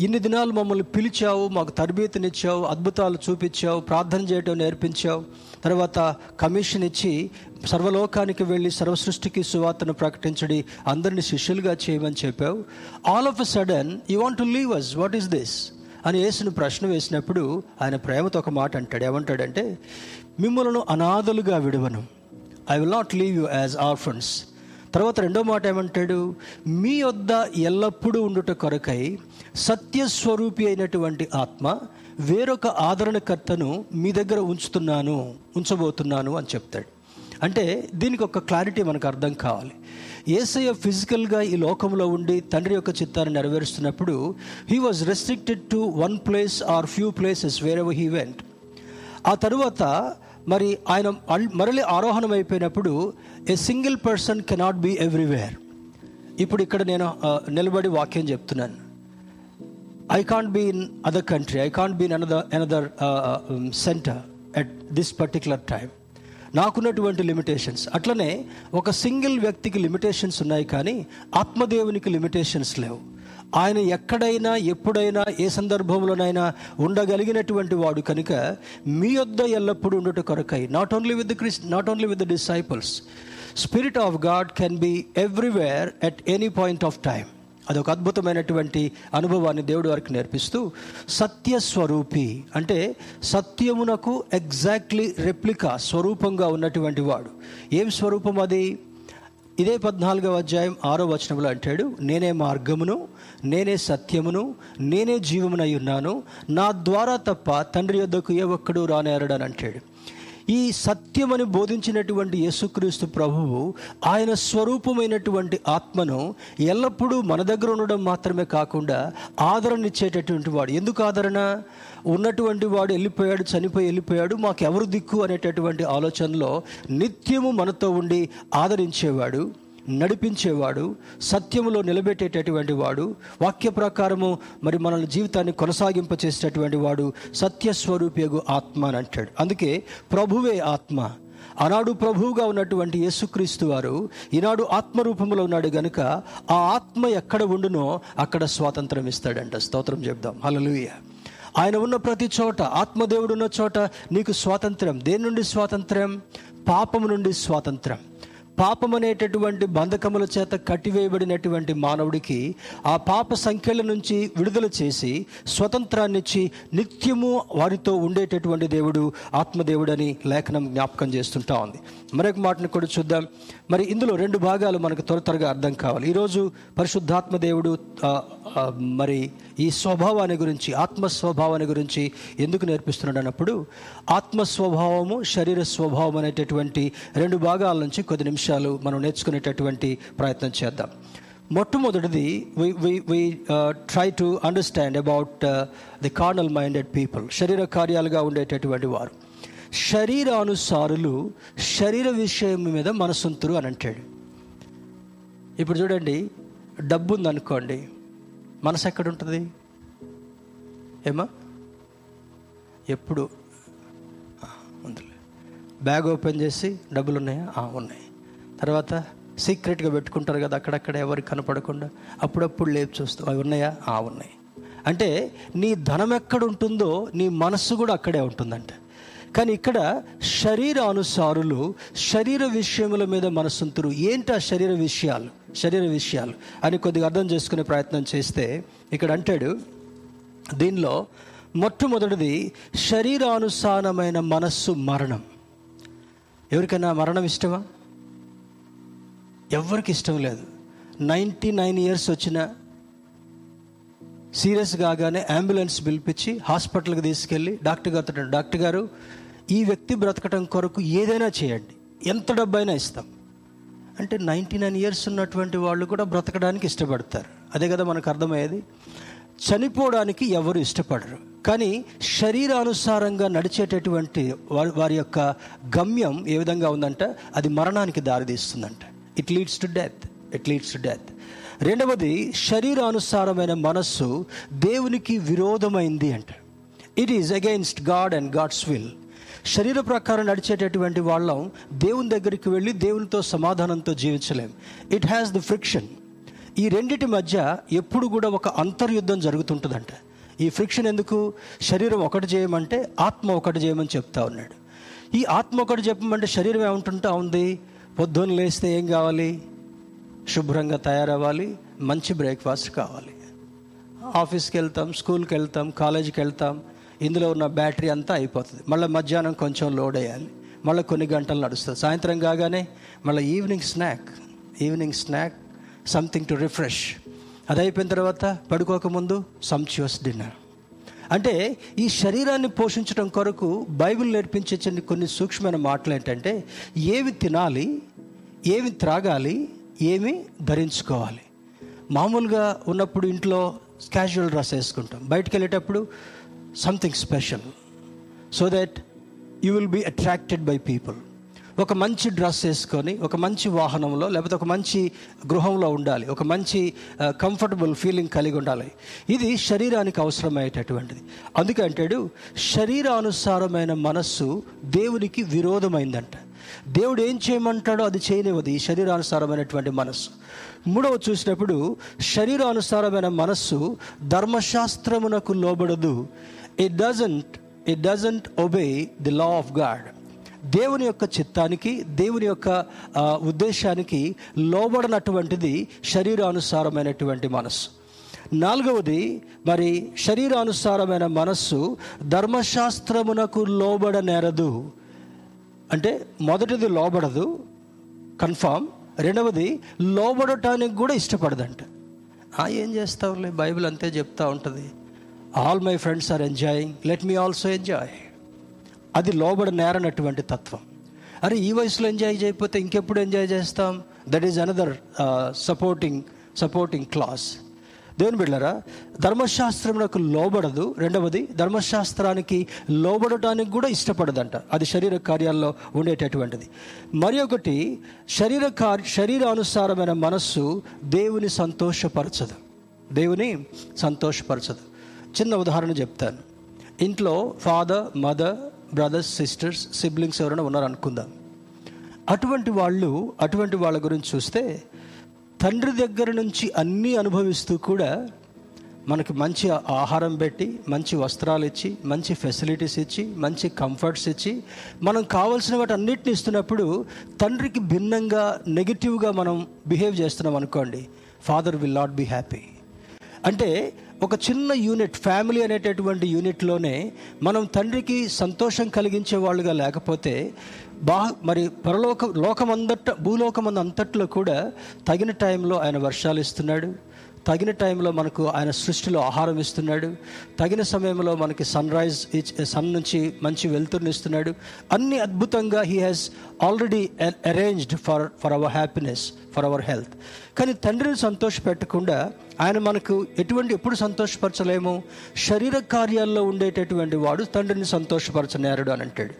ఇన్ని దినాలు మమ్మల్ని పిలిచావు మాకు తరబేతినిచ్చావు అద్భుతాలు చూపించావు ప్రార్థన చేయటం నేర్పించావు. తర్వాత కమిషన్ ఇచ్చి సర్వలోకానికి వెళ్ళి సర్వసృష్టికి సువార్తను ప్రకటించడి అందరిని శిష్యులుగా చేయమని చెప్పావు. All of a sudden you want to leave us what is this అని వేసిన ప్రశ్న వేసినప్పుడు ఆయన ప్రేమతో ఒక మాట అంటాడు. ఏమంటాడంటే మిమ్మల్ని అనాథలుగా విడవను. I will not leave you as orphans తర్వాత రెండో మాట ఏమంటాడు మీ వద్ద ఎల్లప్పుడూ ఉండుట కొరకై సత్యస్వరూపి అయినటువంటి ఆత్మ వేరొక ఆదరణకర్తను మీ దగ్గర ఉంచుతున్నాను ఉంచబోతున్నాను అని చెప్తాడు. అంటే దీనికి ఒక క్లారిటీ మనకు అర్థం కావాలి. ఏసయ్య ఫిజికల్గా ఈ లోకంలో ఉండి తండ్రి యొక్క చిత్తాన్ని నెరవేరుస్తున్నప్పుడు he was restricted to one place or few places wherever he went ఆ తరువాత మరి ఆయన మరలి ఆరోహణం అయిపోయినప్పుడు a single person cannot be everywhere ఇప్పుడు ఇక్కడ నేను నిలబడి వాక్యం చెప్తున్నాను. I can't be in other country I can't be in another another center at this particular time నాకున్నటువంటి లిమిటేషన్స్ అట్లనే ఒక సింగిల్ వ్యక్తికి లిమిటేషన్స్ ఉన్నాయి కానీ ఆత్మదేవునికి లిమిటేషన్స్ లేవు. ఆయన ఎక్కడైనా ఎప్పుడైనా ఏ సందర్భంలోనైనా ఉండగలిగినటువంటి వాడు కనుక మీ యొద్ద ఎల్లప్పుడూ ఉండట కొరకై not only with Christ not only with the disciples spirit of God can be everywhere at any point of time అదొక అద్భుతమైనటువంటి అనుభవాన్ని దేవుడు వారికి నేర్పిస్తూ సత్యస్వరూపి అంటే సత్యమునకు ఎగ్జాక్ట్లీ రెప్లికా స్వరూపంగా ఉన్నటువంటి వాడు. ఏం స్వరూపం అది? ఇదే పద్నాలుగవ అధ్యాయం ఆరో వచనంలో అంటాడు నేనే మార్గమును నేనే సత్యమును నేనే జీవమునై ఉన్నాను నా ద్వారా తప్ప తండ్రి యొద్దకు ఏ ఒక్కడు రానేరడని అంటాడు. ఈ సత్యమని బోధించినటువంటి యేసుక్రీస్తు ప్రభువు ఆయన స్వరూపమైనటువంటి ఆత్మను ఎల్లప్పుడూ మన దగ్గర ఉండడం మాత్రమే కాకుండా ఆదరణ ఇచ్చేటటువంటి వాడు. ఎందుకు ఆదరణ? ఉన్నటువంటి వాడు వెళ్ళిపోయాడు చనిపోయి వెళ్ళిపోయాడు మాకు ఎవరు దిక్కు అనేటటువంటి ఆలోచనలో నిత్యము మనతో ఉండి ఆదరించేవాడు. నడిపించేవాడు సత్యములో నిలబెట్టేటటువంటి వాడు వాక్య ప్రకారము మరి మనల్ని జీవితాన్ని కొనసాగింపచేసేటటువంటి వాడు సత్యస్వరూపియగు ఆత్మ అని అంటాడు. అందుకే ప్రభువే ఆత్మ. ఆనాడు ప్రభువుగా ఉన్నటువంటి యేసుక్రీస్తు వారు ఈనాడు ఆత్మరూపంలో ఉన్నాడు గనుక ఆ ఆత్మ ఎక్కడ ఉండునో అక్కడ స్వాతంత్రం ఇస్తాడంట. స్తోత్రం చెప్దాం. హలలుయ ఆయన ఉన్న ప్రతి చోట ఆత్మదేవుడు ఉన్న చోట నీకు స్వాతంత్రం. దేని నుండి స్వాతంత్రం? పాపము నుండి స్వాతంత్రం. పాపం అనేటటువంటి బంధకముల చేత కట్టివేయబడినటువంటి మానవుడికి ఆ పాప సంఖ్యల నుంచి విడుదల చేసి స్వతంత్రాన్నిచ్చి నిత్యము వారితో ఉండేటటువంటి దేవుడు ఆత్మదేవుడని లేఖనం జ్ఞాపకం చేస్తుంటా ఉంది. మరొక మాటను కూడా చూద్దాం. మరి ఇందులో రెండు భాగాలు మనకు త్వర త్వరగా అర్థం కావాలి. ఈరోజు పరిశుద్ధాత్మ దేవుడు మరి ఈ స్వభావాన్ని గురించి ఆత్మ స్వభావాన్ని గురించి ఎందుకు నేర్పిస్తున్నాడు అన్నప్పుడు ఆత్మ స్వభావము శరీర స్వభావం అనేటటువంటి రెండు భాగాల నుంచి కొద్ది నిమిషాలు మనం నేర్చుకునేటటువంటి ప్రయత్నం చేద్దాం. మొట్టమొదటిది we try to understand about the carnal minded people శరీర కార్యాలుగా ఉండేటటువంటి వారు. శరీరానుసారులు శరీర విషయం మీద మనసుంతురు అని అంటాడు. ఇప్పుడు చూడండి డబ్బు ఉందనుకోండి మనసు ఎక్కడ ఉంటుంది ఏమా ఎప్పుడు ఉందిలే. బ్యాగ్ ఓపెన్ చేసి డబ్బులు ఉన్నాయా ఆ, ఉన్నాయి. తర్వాత సీక్రెట్గా పెట్టుకుంటారు కదా అక్కడక్కడ ఎవరికి కనపడకుండా అప్పుడప్పుడు లేపు చూస్తూ అవి ఉన్నాయా? ఆ ఉన్నాయి. అంటే నీ ధనం ఎక్కడ ఉంటుందో నీ మనస్సు కూడా అక్కడే ఉంటుందంట. కానీ ఇక్కడ శరీర అనుసారులు శరీర విషయముల మీద మనసుంతురు ఏంటి ఆ శరీర విషయాలు? శరీర విషయాలు అని కొద్దిగా అర్థం చేసుకునే ప్రయత్నం చేస్తే ఇక్కడ అంటాడు దీనిలో మొట్టమొదటిది శరీరానుసారమైన మనస్సు మరణం. ఎవరికైనా మరణం ఇష్టమా? ఎవరికి ఇష్టం లేదు. నైంటీ నైన్ ఇయర్స్ వచ్చిన సీరియస్ కాగానే అంబులెన్స్ పిలిపించి హాస్పిటల్కి తీసుకెళ్ళి డాక్టర్ గారు డాక్టర్ గారు ఈ వ్యక్తి బ్రతకటం కొరకు ఏదైనా చేయండి. ఎంత డబ్బైనా ఇస్తాం. అంటే నైంటీ నైన్ ఇయర్స్ ఉన్నటువంటి వాళ్ళు కూడా బ్రతకడానికి ఇష్టపడతారు. అదే కదా మనకు అర్థమయ్యేది? చనిపోవడానికి ఎవరు ఇష్టపడరు. కానీ శరీరానుసారంగా నడిచేటటువంటి వారి వారి యొక్క గమ్యం ఏ విధంగా ఉందంటే? అది మరణానికి దారితీస్తుందంట it leads to death it leads to death రెండవది శరీరానుసారమైన మనస్సు దేవునికి విరోధమైంది అంట. It is against God and God's will శరీర ప్రకారం నడిచేటటువంటి వాళ్ళం దేవుని దగ్గరికి వెళ్ళి దేవునితో సమాధానంతో జీవించలేం. ఇట్ హ్యాస్ ద ఫ్రిక్షన్ ఈ రెండిటి మధ్య ఎప్పుడు కూడా ఒక అంతర్యుద్ధం జరుగుతుంటుందంట. ఈ ఫ్రిక్షన్ ఎందుకు? శరీరం ఒకటి చేయమంటే ఆత్మ ఒకటి చేయమని చెప్తా ఉన్నాడు. ఈ ఆత్మ ఒకటి చెప్పమంటే శరీరం ఏముంటుంటా ఉంది? పొద్దున్న లేస్తే ఏం కావాలి? శుభ్రంగా తయారవ్వాలి. మంచి బ్రేక్ఫాస్ట్ కావాలి. ఆఫీస్కి వెళ్తాం స్కూల్కి వెళ్తాం కాలేజీకి వెళ్తాం. ఇందులో ఉన్న బ్యాటరీ అంతా అయిపోతుంది. మళ్ళీ మధ్యాహ్నం కొంచెం లోడ్ అయ్యాలి. మళ్ళీ కొన్ని గంటలు నడుస్తుంది. సాయంత్రం కాగానే మళ్ళీ evening snack evening snack something to refresh అది అయిపోయిన తర్వాత పడుకోకముందు సంచువస్ డిన్నర్ అంటే ఈ శరీరాన్ని పోషించడం కొరకు బైబిల్ నేర్పించే కొన్ని సూక్ష్మమైన మాటలు ఏంటంటే ఏమి తినాలి ఏమి త్రాగాలి ఏమి ధరించుకోవాలి. మామూలుగా ఉన్నప్పుడు ఇంట్లో క్యాజువల్ డ్రెస్ వేసుకుంటాం. బయటకు వెళ్ళేటప్పుడు something special so that you will be attracted by people ఒక మంచి డ్రెస్ వేసుకొని ఒక మంచి వాహనంలో లేకపోతే ఒక మంచి గృహంలో ఉండాలి ఒక మంచి కంఫర్టబుల్ ఫీలింగ్ కలిగి ఉండాలి. ఇది శరీరానికి అవసరమయ్యేటటువంటిది. అందుకే అంటాడు శరీరానుసారమైన మనస్సు దేవునికి విరోధమైందంట. దేవుడు ఏం చేయమంటాడో అది చేయనివ్వదు ఈ శరీరానుసారమైనటువంటి మనస్సు. మూడవ చూసినప్పుడు శరీరానుసారమైన మనస్సు ధర్మశాస్త్రమునకు లోబడదు it doesn't it doesn't obey the law of God దేవుని యొక్క చిత్తానికి దేవుని యొక్క ఉద్దేశానికి లోబడనటువంటిది శరీరానుసారమైనటువంటి మనస్సు. నాలుగవది మరి శరీరానుసారమైన మనస్సు ధర్మశాస్త్రమునకు లోబడనేరదు అంటే మొదటిది లోబడదు కన్ఫామ్. రెండవది లోబడటానికి కూడా ఇష్టపడదంట. ఆ, ఏం చేస్తావులే బైబిల్ అంతే చెప్తా ఉంటుంది. All my friends are enjoying let me also enjoy అది లోబడ నేరనటువంటి తత్వం. అరే ఈ వయసులో ఎంజాయ్ చేయకపోతే ఇంకెప్పుడు ఎంజాయ్ చేస్తాం? That is another supporting supporting class దేవుని బిడ్డలారా ధర్మశాస్త్రమునకు లోబడదు. రెండవది ధర్మశాస్త్రానికి లోబడటానికి కూడా ఇష్టపడదంట. అది శరీర కార్యాల్లో ఉండేటటువంటిది. మరి ఒకటి శరీర కార్య శరీరానుసారమైన మనస్సు దేవుని సంతోషపరచదు. దేవుని సంతోషపరచదు. చిన్న ఉదాహరణ చెప్తాను. ఇంట్లో father mother brothers sisters siblings ఎవరైనా ఉన్నారనుకుందాం. అటువంటి వాళ్ళు అటువంటి వాళ్ళ గురించి చూస్తే తండ్రి దగ్గర నుంచి అన్నీ అనుభవిస్తూ కూడా మనకి మంచి ఆహారం పెట్టి మంచి వస్త్రాలు ఇచ్చి మంచి ఫెసిలిటీస్ ఇచ్చి మంచి కంఫర్ట్స్ ఇచ్చి మనం కావాల్సిన వాటి అన్నిటిని ఇస్తున్నప్పుడు తండ్రికి భిన్నంగా నెగిటివ్గా మనం బిహేవ్ చేస్తున్నాం అనుకోండి father will not be happy అంటే ఒక చిన్న యూనిట్ ఫ్యామిలీ అనేటటువంటి యూనిట్లోనే మనం తండ్రికి సంతోషం కలిగించే వాళ్ళుగా లేకపోతే బా మరి పరలోక లోకమందట భూలోకమంద అంతట్లో కూడా తగిన టైంలో ఆయన వర్షాలు ఇస్తున్నాడు. తగిన టైంలో మనకు ఆయన సృష్టిలో ఆహారం ఇస్తున్నాడు. తగిన సమయంలో మనకి సన్ రైజ్ సన్ నుంచి మంచి వెలుతురుని ఇస్తున్నాడు. అన్ని అద్భుతంగా he has already arranged for for our happiness for our health కానీ తండ్రిని సంతోషపెట్టకుండా ఆయన మనకు ఎటువంటి ఎప్పుడు సంతోషపరచలేము. శరీర కార్యాల్లో ఉండేటటువంటి వాడు తండ్రిని సంతోషపరచనేరుడు అని అంటాడు.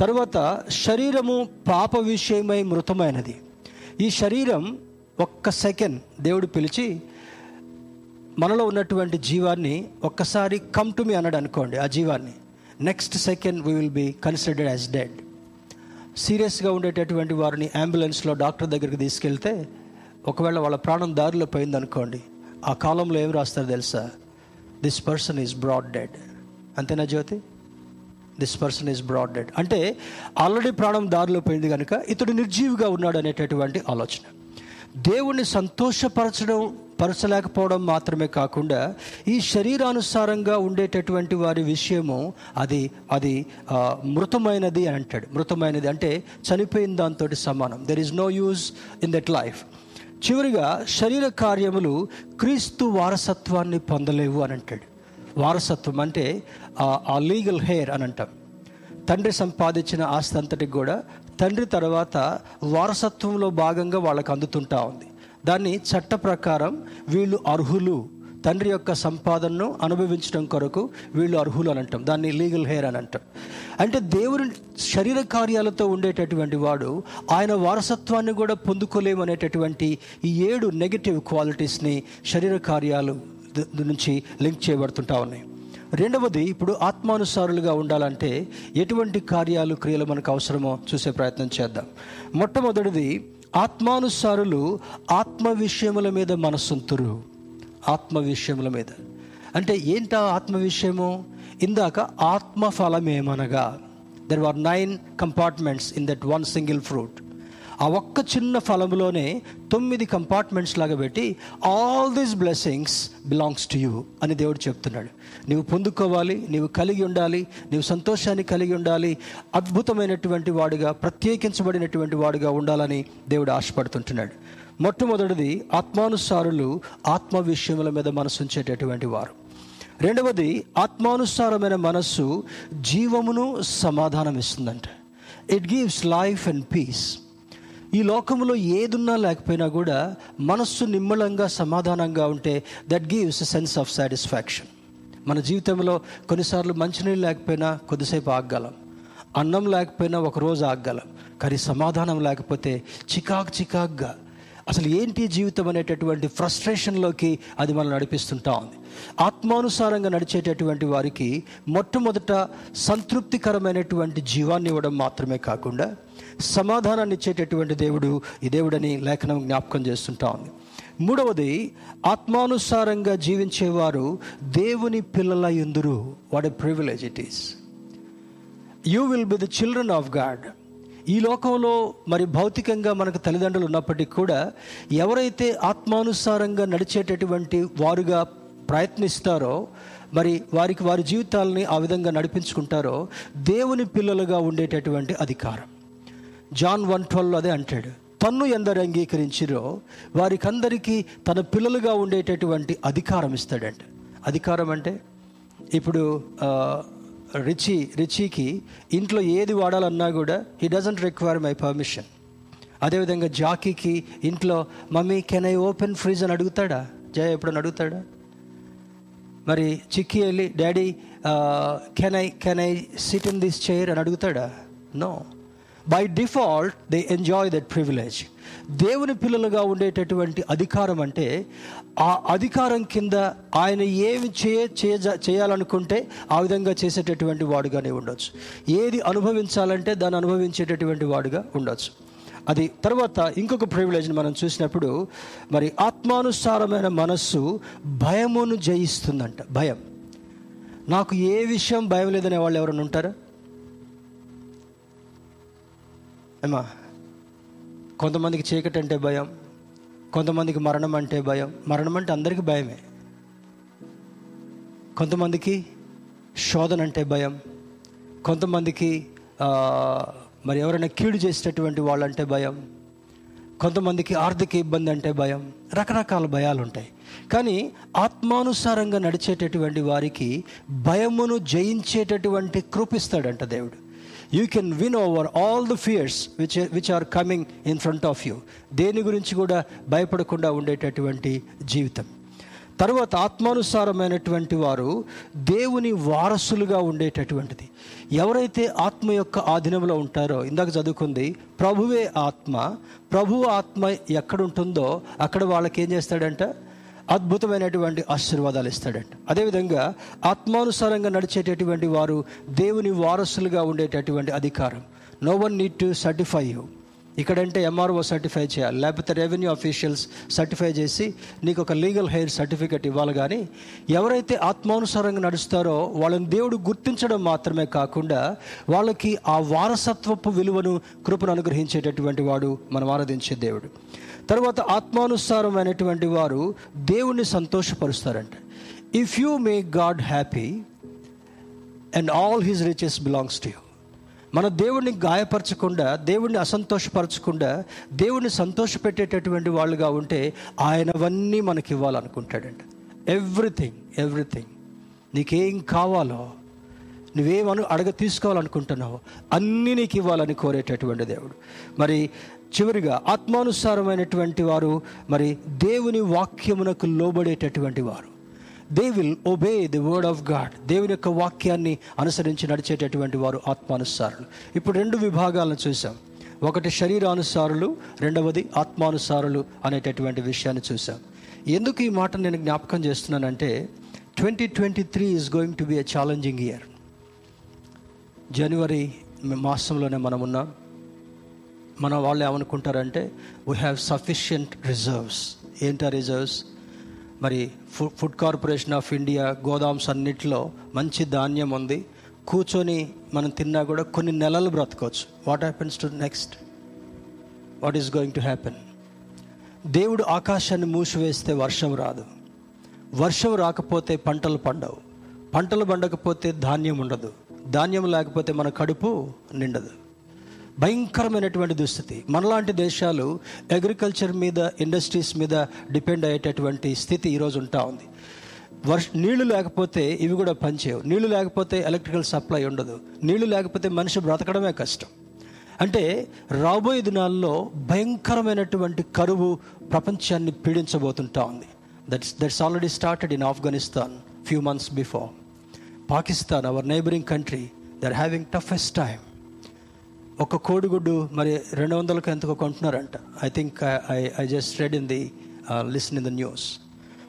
తర్వాత శరీరము పాప విషయమై మృతమైనది. ఈ శరీరం ఒక్క సెకండ్ దేవుడు పిలిచి మనలో ఉన్నటువంటి జీవాన్ని ఒక్కసారి కమ్ టు మీ అన్నాడు అనుకోండి ఆ జీవాన్ని. Next second we will be considered as dead సీరియస్గా ఉండేటటువంటి వారిని అంబులెన్స్లో డాక్టర్ దగ్గరికి తీసుకెళ్తే ఒకవేళ వాళ్ళ ప్రాణం దారిలో పోయింది అనుకోండి ఆ కాలంలో ఏం రాస్తారు తెలుసా? This person is brought dead అంతేనా Jyothi? This person is brought dead అంటే ఆల్రెడీ ప్రాణం దారిలో పోయింది కనుక ఇతడు నిర్జీవిగా ఉన్నాడు అనేటటువంటి ఆలోచన. దేవుణ్ణి సంతోషపరచడం పరచలేకపోవడం మాత్రమే కాకుండా ఈ శరీరానుసారంగా ఉండేటటువంటి వారి విషయము అది అది మృతమైనది అని అంటాడు. మృతమైనది అంటే చనిపోయిన దాంతో సమానం. There is no use in that life చివరిగా శరీర కార్యములు క్రీస్తు వారసత్వాన్ని పొందలేవు అని అంటాడు. వారసత్వం అంటే ఆ- ఆ లీగల్ హెయిర్ అని అంటాం. తండ్రి సంపాదించిన ఆస్తి అంతటికి కూడా తండ్రి తర్వాత వారసత్వంలో భాగంగా వాళ్ళకు అందుతుంటా ఉంది. దాన్ని చట్ట ప్రకారం వీళ్ళు అర్హులు. తండ్రి యొక్క సంపాదనను అనుభవించడం కొరకు వీళ్ళు అర్హులు అని అంటాం. దాన్ని లీగల్ హెయిర్ అని అంటాం. అంటే దేవుని శరీర కార్యాలతో ఉండేటటువంటి వాడు ఆయన వారసత్వాన్ని కూడా పొందుకోలేమనేటటువంటి ఈ ఏడు నెగిటివ్ క్వాలిటీస్ని శరీర కార్యాలు నుంచి లింక్ చేయబడుతుంటా ఉన్నాయి. రెండవది ఇప్పుడు ఆత్మానుసారులుగా ఉండాలంటే ఎటువంటి కార్యాలు క్రియలు మనకు అవసరమో చూసే ప్రయత్నం చేద్దాం. మొట్టమొదటిది ఆత్మానుసారులు ఆత్మ విషయముల మీద మనస్సుంతురు. ఆత్మ విషయముల మీద. అంటే ఏంటా ఆత్మ విషయము? ఇందాక ఆత్మ ఫలమేమనగా there are nine compartments in that one single fruit ఆ ఒక్క చిన్న ఫలంలోనే తొమ్మిది కంపార్ట్మెంట్స్ లాగా పెట్టి all these blessings belongs to you అని దేవుడు చెప్తున్నాడు. నీవు పొందుకోవాలి నీవు కలిగి ఉండాలి నీవు సంతోషాన్ని కలిగి ఉండాలి అద్భుతమైనటువంటి వాడుగా ప్రత్యేకించబడినటువంటి వాడుగా ఉండాలని దేవుడు ఆశపడుతుంటున్నాడు. మొట్టమొదటిది ఆత్మానుసారులు ఆత్మ విషయముల మీద మనసు ఉంచేటటువంటి వారు. రెండవది ఆత్మానుసారమైన మనస్సు జీవమును సమాధానం ఇస్తుందంట it gives life and peace ఈ లోకంలో ఏదున్నా లేకపోయినా కూడా మనస్సు నిమ్మలంగా సమాధానంగా ఉంటే that gives sense of satisfaction మన జీవితంలో కొన్నిసార్లు మంచినీళ్ళు లేకపోయినా కొద్దిసేపు ఆగగలం. అన్నం లేకపోయినా ఒక రోజు ఆగగలం. కానీ సమాధానం లేకపోతే చికాక్ చికాక్గా. అసలు ఏంటి జీవితం అనేటటువంటి ఫ్రస్ట్రేషన్లోకి అది మనం నడిపిస్తుంటా ఉంది. ఆత్మానుసారంగా నడిచేటటువంటి వారికి మొట్టమొదట సంతృప్తికరమైనటువంటి జీవాన్ని ఇవ్వడం మాత్రమే కాకుండా సమాధానాన్ని ఇచ్చేటటువంటి దేవుడు ఈ దేవుడని లేఖనం జ్ఞాపకం చేస్తుంటా ఉంది. మూడవది ఆత్మానుసారంగా జీవించేవారు దేవుని పిల్లల ఎందురు? What a privilege it is you will be the children of God ఈ లోకంలో మరి భౌతికంగా మనకు తల్లిదండ్రులు ఉన్నప్పటికీ కూడా ఎవరైతే ఆత్మానుసారంగా నడిచేటటువంటి వారుగా ప్రయత్నిస్తారో మరి వారికి వారి జీవితాలని ఆ విధంగా నడిపించుకుంటారో దేవుని పిల్లలుగా ఉండేటటువంటి అధికారం. జాన్ వన్ ట్వెల్వ్ అదే అంటాడు తన్ను ఎందరు అంగీకరించిరో వారికందరికీ తన పిల్లలుగా ఉండేటటువంటి అధికారం ఇస్తాడంట. అధికారం అంటే ఇప్పుడు రిచి రిచికి ఇంట్లో ఏది వాడాలన్నా కూడా he doesn't require my permission అదేవిధంగా జాకీకి ఇంట్లో mummy can I open fridge అని అడుగుతాడా? జయ ఎప్పుడని అడుగుతాడా? మరి చిక్కి వెళ్ళి daddy can I can I sit in this chair అని అడుగుతాడా? No by default they enjoy that privilege దేవుని పిల్లలుగా ఉండేటటువంటి అధికారం అంటే ఆ అధికారం కింద ఆయన ఏమి చేయ చేయాలనుకుంటే ఆ విధంగా చేసేటటువంటి వాడుగానే ఉండొచ్చు. ఏది అనుభవించాలంటే దాన్ని అనుభవించేటటువంటి వాడుగా ఉండొచ్చు. అది తర్వాత ఇంకొక ప్రివిలేజ్ని మనం చూసినప్పుడు మరి ఆత్మానుసారమైన మనస్సు భయమును జయిస్తుందంట. భయం. నాకు ఏ విషయం భయం లేదనే వాళ్ళు ఎవరైనా ఉంటారా? ఏమా? కొంతమందికి చీకటి అంటే భయం కొంతమందికి మరణం అంటే భయం. మరణం అంటే అందరికీ భయమే. కొంతమందికి శోధన అంటే భయం. కొంతమందికి మరి ఎవరైనా కీడు చేసేటటువంటి వాళ్ళంటే భయం. కొంతమందికి ఆర్థిక ఇబ్బంది అంటే భయం. రకరకాల భయాలు ఉంటాయి కానీ ఆత్మానుసారంగా నడిచేటటువంటి వారికి భయమును జయించేటటువంటి కృపిస్తాడంట దేవుడు. You can win over all the fears which which are coming in front of you దేని గురించి కూడా భయపడకుండా ఉండేటటువంటి జీవితం. తర్వాత ఆత్మానుసారమైనటువంటి వారు దేవుని వారసులుగా ఉండేటటువంటిది. ఎవరైతే ఆత్మ యొక్క ఆధీనంలో ఉంటారో ఇందాక చదువుకుంది ప్రభువే ఆత్మ. ప్రభు ఆత్మ ఎక్కడుంటుందో అక్కడ వాళ్ళకి ఏం చేస్తాడంటే? అద్భుతమైనటువంటి ఆశీర్వాదాలు ఇస్తాడంట. అదేవిధంగా ఆత్మానుసారంగా నడిచేటటువంటి వారు దేవుని వారసులుగా ఉండేటటువంటి అధికారం. No one need to certify you ఇక్కడంటే ఎంఆర్ఓ సర్టిఫై చేయాలి. లేకపోతే రెవెన్యూ అఫీషియల్స్ సర్టిఫై చేసి నీకు ఒక లీగల్ హెయిర్ సర్టిఫికెట్ ఇవ్వాలి కానీ ఎవరైతే ఆత్మానుసారంగా నడుస్తారో వాళ్ళని దేవుడు గుర్తించడం మాత్రమే కాకుండా వాళ్ళకి ఆ వారసత్వపు విలువను కృపను అనుగ్రహించేటటువంటి వాడు మనం ఆరాధించే దేవుడు. తర్వాత ఆత్మానుసారమైనటువంటి వారు దేవుణ్ణి సంతోషపరుస్తారంట. If you make God happy and all his riches belongs to you మన దేవుడిని గాయపరచకుండా దేవుడిని అసంతోషపరచకుండా దేవుడిని సంతోషపెట్టేటటువంటి వాళ్ళుగా ఉంటే ఆయనవన్నీ మనకి ఇవ్వాలనుకుంటాడండి ఎవ్రీథింగ్ ఎవ్రీథింగ్ నీకేం కావాలో నువ్వేమను అడగ తీసుకోవాలనుకుంటున్నావో అన్నీ నీకు ఇవ్వాలని కోరేటటువంటి దేవుడు. మరి చివరిగా ఆత్మానుసారమైనటువంటి వారు మరి దేవుని వాక్యమునకు లోబడేటటువంటి వారు. They will obey the word of God దేవుని యొక్క వాక్యాన్ని అనుసరించి నడిచేటటువంటి వారు ఆత్మానుసారులు. ఇప్పుడు రెండు విభాగాలను చూసాం. ఒకటి శరీరానుసారులు రెండవది ఆత్మానుసారులు అనేటటువంటి విషయాన్ని చూసాం. ఎందుకు ఈ మాట నేను జ్ఞాపకం చేస్తున్నానంటే twenty twenty three is going to be a challenging year జనవరి మాసంలోనే మనం ఉన్నాం. మన వాళ్ళు ఏమనుకుంటారంటే వీ హ్యావ్ సఫిషియంట్ రిజర్వ్స్ ఏంటా రిజర్వ్స్ మరి food Food Corporation of India godowns అన్నిటిలో మంచి ధాన్యం ఉంది. కూర్చొని మనం తిన్నా కూడా కొన్ని నెలలు బ్రతకవచ్చు what happens to next what is going to happen దేవుడు ఆకాశాన్ని మూసివేస్తే వర్షం రాదు. వర్షం రాకపోతే పంటలు పండవు. పంటలు పండకపోతే ధాన్యం ఉండదు. ధాన్యం లేకపోతే మన కడుపు నిండదు. భయంకరమైనటువంటి దుస్థితి. మనలాంటి దేశాలు అగ్రికల్చర్ మీద ఇండస్ట్రీస్ మీద డిపెండ్ అయ్యేటటువంటి స్థితి ఈరోజు ఉంటా ఉంది. వర్ష నీళ్ళు లేకపోతే ఇవి కూడా పనిచేయవు. నీళ్ళు లేకపోతే ఎలక్ట్రికల్ సప్లై ఉండదు. నీళ్ళు లేకపోతే మనిషి బ్రతకడమే కష్టం. అంటే రాబోయే దినాల్లో భయంకరమైనటువంటి కరువు ప్రపంచాన్ని పీడించబోతుంటా ఉంది. That's that's already started in Afghanistan few months before Pakistan our neighbouring country they are having toughest time ఒక కోడిగుడ్డు మరి రెండు వందలకు ఎంతకు కొంటున్నారంట? I think I I just read in the listen in the news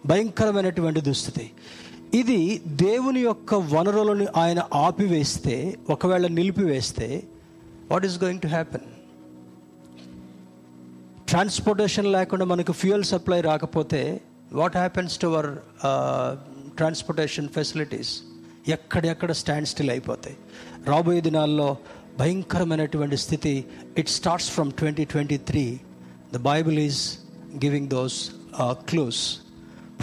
భయంకరమైనటువంటి దుస్థితి. ఇది దేవుని యొక్క వనరులను ఆయన ఆపివేస్తే ఒకవేళ నిలిపివేస్తే what is going to happen transportation లేకుండా మనకు ఫ్యూయల్ సప్లై రాకపోతే what happens to our transportation facilities ఎక్కడెక్కడ స్టాండ్ స్టిల్ అయిపోతాయి. రాబోయే దినాల్లో భయంకరమైనటువంటి స్థితి. It starts from twenty twenty three the Bible is giving those clues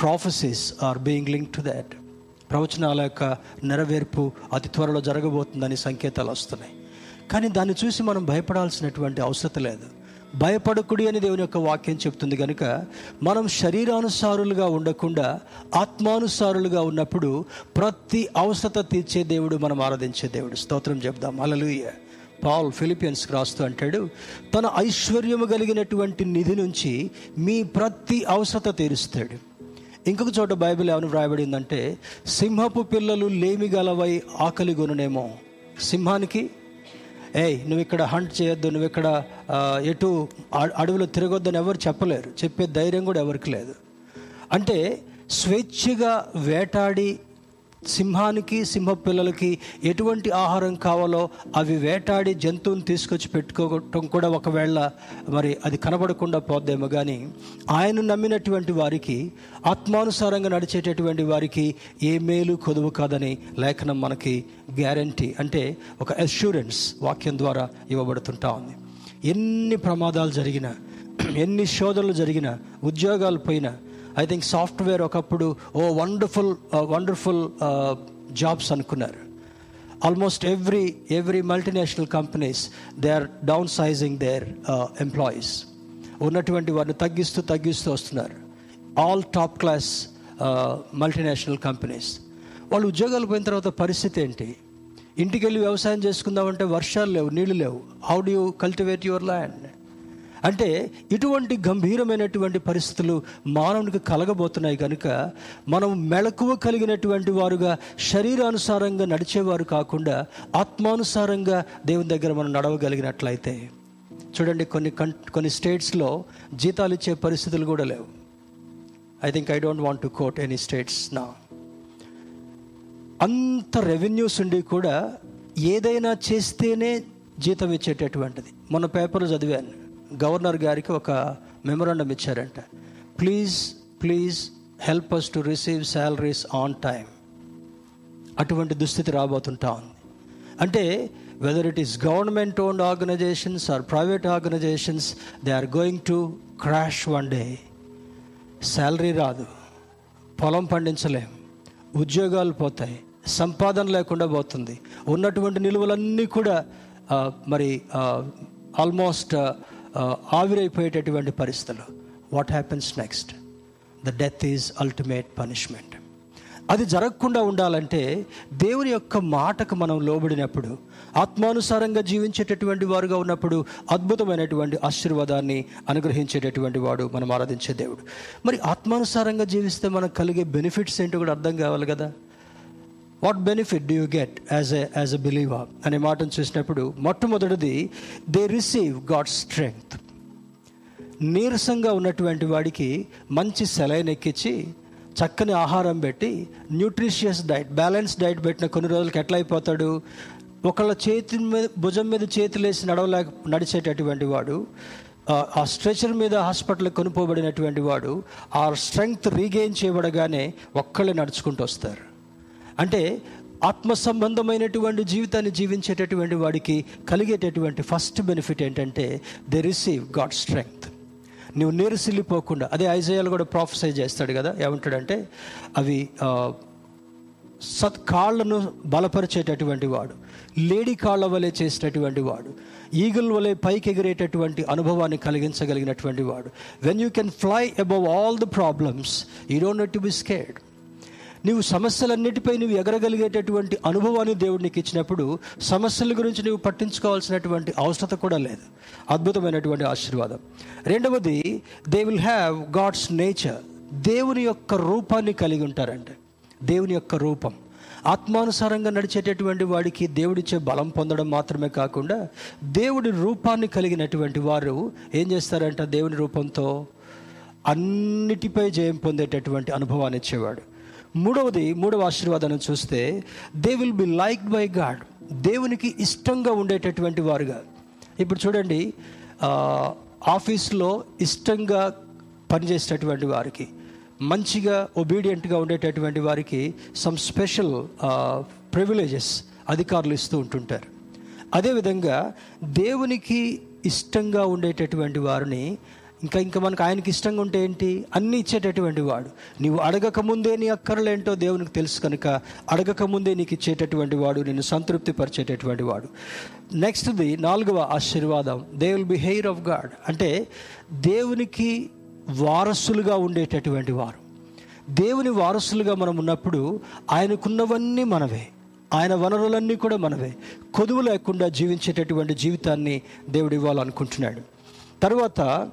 prophecies are being link to that ప్రవచనాల యొక్క నెరవేర్పు అతి త్వరలో జరగబోతుందని సంకేతాలు వస్తున్నాయి. కానీ దాన్ని చూసి మనం భయపడాల్సినటువంటి అవసరం లేదు. భయపడకుడి అని దేవుని యొక్క వాక్యం చెప్తుంది కనుక మనం శరీరానుసారులుగా ఉండకుండా ఆత్మానుసారులుగా ఉన్నప్పుడు ప్రతి అవసరత తీర్చే దేవుడు మనం ఆరాధించే దేవుడు. స్తోత్రం చెప్దాం. అలలుయ పాల్ ఫిలిపియన్స్కి రాస్తూ అంటాడు తన ఐశ్వర్యము కలిగినటువంటి నిధి నుంచి మీ ప్రతి అవసరత తీరుస్తాడు. ఇంకొక చోట బైబిల్ ఏమని వ్రాయబడిందంటే సింహపు పిల్లలు లేమి గలవై ఆకలి కొనునేమో. సింహానికి ఏయ్ నువ్వు ఇక్కడ హంట్ చేయొద్దు నువ్వు ఇక్కడ ఎటు అ- అడవిలో తిరగొద్దని ఎవరు చెప్పలేరు. చెప్పే ధైర్యం కూడా ఎవరికి లేదు. అంటే స్వేచ్ఛగా వేటాడి సింహానికి సింహ పిల్లలకి ఎటువంటి ఆహారం కావాలో అవి వేటాడి జంతువుని తీసుకొచ్చి పెట్టుకోవటం కూడా ఒకవేళ మరి అది కనబడకుండా పోద్దేమో కానీ ఆయన నమ్మినటువంటి వారికి ఆత్మానుసారంగా నడిచేటటువంటి వారికి ఏ మేలు కొదువు కాదని లేఖనం మనకి గ్యారంటీ అంటే ఒక అష్యూరెన్స్ వాక్యం ద్వారా ఇవ్వబడుతుంటా ఉంది. ఎన్ని ప్రమాదాలు జరిగినా ఎన్ని శోధనలు జరిగినా ఉద్యోగాలు పోయినా ఐ థింక్ సాఫ్ట్వేర్ ఒకప్పుడు ఓ వండర్ఫుల్ వండర్ఫుల్ జాబ్స్ అనుకున్నారు. Almost every every multinational companies they are downsizing their employees. ఉన్నటువంటి వారిని తగ్గిస్తూ తగ్గిస్తూ వస్తున్నారు. All top class multinational companies. వాళ్ళు ఉద్యోగాలు పోయిన తర్వాత పరిస్థితి ఏంటి? ఇంటికి వెళ్ళి వ్యవసాయం చేసుకుందామంటే వర్షాలు లేవు నీళ్ళు లేవు. How do you cultivate your land అంటే ఇటువంటి గంభీరమైనటువంటి పరిస్థితులు మానవునికి కలగబోతున్నాయి కనుక మనం మెళకువ కలిగినటువంటి వారుగా శరీరానుసారంగా నడిచేవారు కాకుండా ఆత్మానుసారంగా దేవుని దగ్గర మనం నడవగలిగినట్లయితే. చూడండి కొన్ని కన్ కొన్ని స్టేట్స్లో జీతాలు ఇచ్చే పరిస్థితులు కూడా లేవు. I think I don't want to quote any states నా అంత రెవెన్యూస్ ఉండి కూడా ఏదైనా చేస్తేనే జీతం ఇచ్చేటటువంటిది. మొన్న పేపర్లో చదివాను. గవర్నర్ గారికి ఒక మెమరాండం ఇచ్చారంట. Please please help us to receive salaries on time అటువంటి దుస్థితి రాబోతుంటా ఉంది. అంటే whether it is government owned organisations or private organisations they are going to crash one day salary రాదు. పొలం పండించలేం. ఉద్యోగాలు పోతాయి. సంపాదన లేకుండా పోతుంది. ఉన్నటువంటి నిలువలన్నీ కూడా మరి ఆల్మోస్ట్ ఆవిరైపోయేటటువంటి పరిస్థితులు. What happens next the death is ultimate punishment అది జరగకుండా ఉండాలంటే దేవుని యొక్క మాటకు మనం లోబడినప్పుడు ఆత్మానుసారంగా జీవించేటటువంటి వారుగా ఉన్నప్పుడు అద్భుతమైనటువంటి ఆశీర్వాదాన్ని అనుగ్రహించేటటువంటి వాడు మనం ఆరాధించే దేవుడు. మరి ఆత్మానుసారంగా జీవిస్తే మనకు కలిగే బెనిఫిట్స్ ఏంటో కూడా అర్థం కావాలి కదా? What benefit do you get as a as a believer అనే మాటను చూసినప్పుడు మొట్టమొదటిది దే రిసీవ్ గాడ్ స్ట్రెంగ్త్ నీరసంగా ఉన్నటువంటి వాడికి మంచి సెలైన్ ఎక్కించి చక్కని ఆహారం పెట్టి న్యూట్రిషియస్ డైట్ బ్యాలెన్స్ డైట్ పెట్టిన కొన్ని రోజులకి ఎట్లా అయిపోతాడు? ఒకళ్ళ చేతి మీద భుజం మీద చేతులేసి నడవలేక నడిచేటటువంటి వాడు ఆ- స్ట్రెచర్ మీద హాస్పిటల్ కొనుక్కోబడినటువంటి వాడు ఆ స్ట్రెంగ్త్ రీగెయిన్ చేయబడగానే ఒక్కళ్ళే నడుచుకుంటూ వస్తారు. అంటే ఆత్మ సంబంధమైనటువంటి జీవితాన్ని జీవించేటటువంటి వాడికి కలిగేటటువంటి ఫస్ట్ బెనిఫిట్ ఏంటంటే దే రిసీవ్ గాడ్ స్ట్రెంగ్త్ నువ్వు నీరసిల్లిపోకుండా అదే ఐజయాలు కూడా ప్రాఫెసైజ్ చేస్తాడు కదా ఏమంటాడంటే అవి సత్ కాళ్ళను బలపరిచేటటువంటి వాడు లేడీ కాళ్ళ వలె చేసినటువంటి వాడు ఈగల్ వలె పైకి ఎగిరేటటువంటి అనుభవాన్ని కలిగించగలిగినటువంటి వాడు. When you can fly above all the problems you don't need to be scared నీవు సమస్యలన్నిటిపై నువ్వు ఎగరగలిగేటటువంటి అనుభవాన్ని దేవుడు నీకు ఇచ్చినప్పుడు సమస్యల గురించి నువ్వు పట్టించుకోవాల్సినటువంటి అవసరత కూడా లేదు. అద్భుతమైనటువంటి ఆశీర్వాదం. రెండవది they will have God's nature దేవుని యొక్క రూపాన్ని కలిగి ఉంటారంటే. దేవుని యొక్క రూపం. ఆత్మానుసారంగా నడిచేటటువంటి వాడికి దేవుడిచ్చే బలం పొందడం మాత్రమే కాకుండా దేవుడి రూపాన్ని కలిగినటువంటి వారు ఏం చేస్తారంట దేవుని రూపంతో? అన్నిటిపై జయం పొందేటటువంటి అనుభవాన్ని ఇచ్చేవాడు. మూడవది మూడవ ఆశీర్వాదాన్ని చూస్తే they will be like by God దేవునికి ఇష్టంగా ఉండేటటువంటి వారుగా. ఇప్పుడు చూడండి ఆఫీస్లో ఇష్టంగా పనిచేసేటటువంటి వారికి మంచిగా ఒబీడియంట్గా ఉండేటటువంటి వారికి సమ్ స్పెషల్ ప్రివిలేజెస్ అధికారులు ఇస్తూ ఉంటుంటారు. అదేవిధంగా దేవునికి ఇష్టంగా ఉండేటటువంటి వారిని ఇంకా ఇంకా మనకు ఆయనకి ఇష్టంగా ఉంటే ఏంటి? అన్నీ ఇచ్చేటటువంటి వాడు. నీవు అడగక ముందే నీ అక్కర్లేంటో దేవునికి తెలుసు కనుక అడగక ముందే నీకు ఇచ్చేటటువంటి వాడు నిన్ను సంతృప్తి పరిచేటటువంటి వాడు. నెక్స్ట్ది నాలుగవ ఆశీర్వాదం. They will be heir of God అంటే దేవునికి వారసులుగా ఉండేటటువంటి వారు. దేవుని వారసులుగా మనం ఉన్నప్పుడు ఆయనకున్నవన్నీ మనవే. ఆయన వనరులన్నీ కూడా మనవే. కొదువు లేకుండా జీవించేటటువంటి జీవితాన్ని దేవుడు ఇవ్వాలనుకుంటున్నాడు. తర్వాత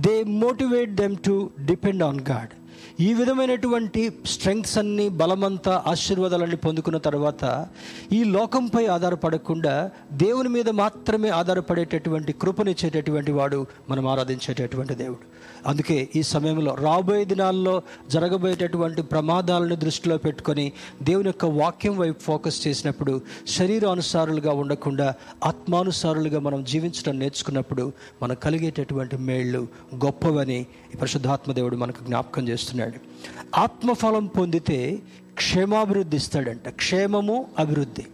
they motivate them to depend on God ఈ విధమైనటువంటి స్ట్రెంగ్స్ అన్ని బలమంతా ఆశీర్వాదాలన్నీ పొందుకున్న తర్వాత ఈ లోకంపై ఆధారపడకుండా దేవుని మీద మాత్రమే ఆధారపడేటటువంటి కృపనిచ్చేటటువంటి వాడు మనం ఆరాధించేటటువంటి దేవుడు. అందుకే ఈ సమయంలో రాబోయే దినాల్లో జరగబోయేటటువంటి ప్రమాదాలను దృష్టిలో పెట్టుకొని దేవుని యొక్క వాక్యం వైపు ఫోకస్ చేసినప్పుడు శరీరానుసారులుగా ఉండకుండా ఆత్మానుసారులుగా మనం జీవించడం నేర్చుకున్నప్పుడు మనకు కలిగేటటువంటి మేళ్ళు గొప్పవని ఈ పరిశుద్ధాత్మ దేవుడు మనకు జ్ఞాపకం చేస్తున్నాడు. ఆత్మఫలం పొందితే క్షేమాభివృద్ధి ఇస్తాడంట. క్షేమము అభివృద్ధి.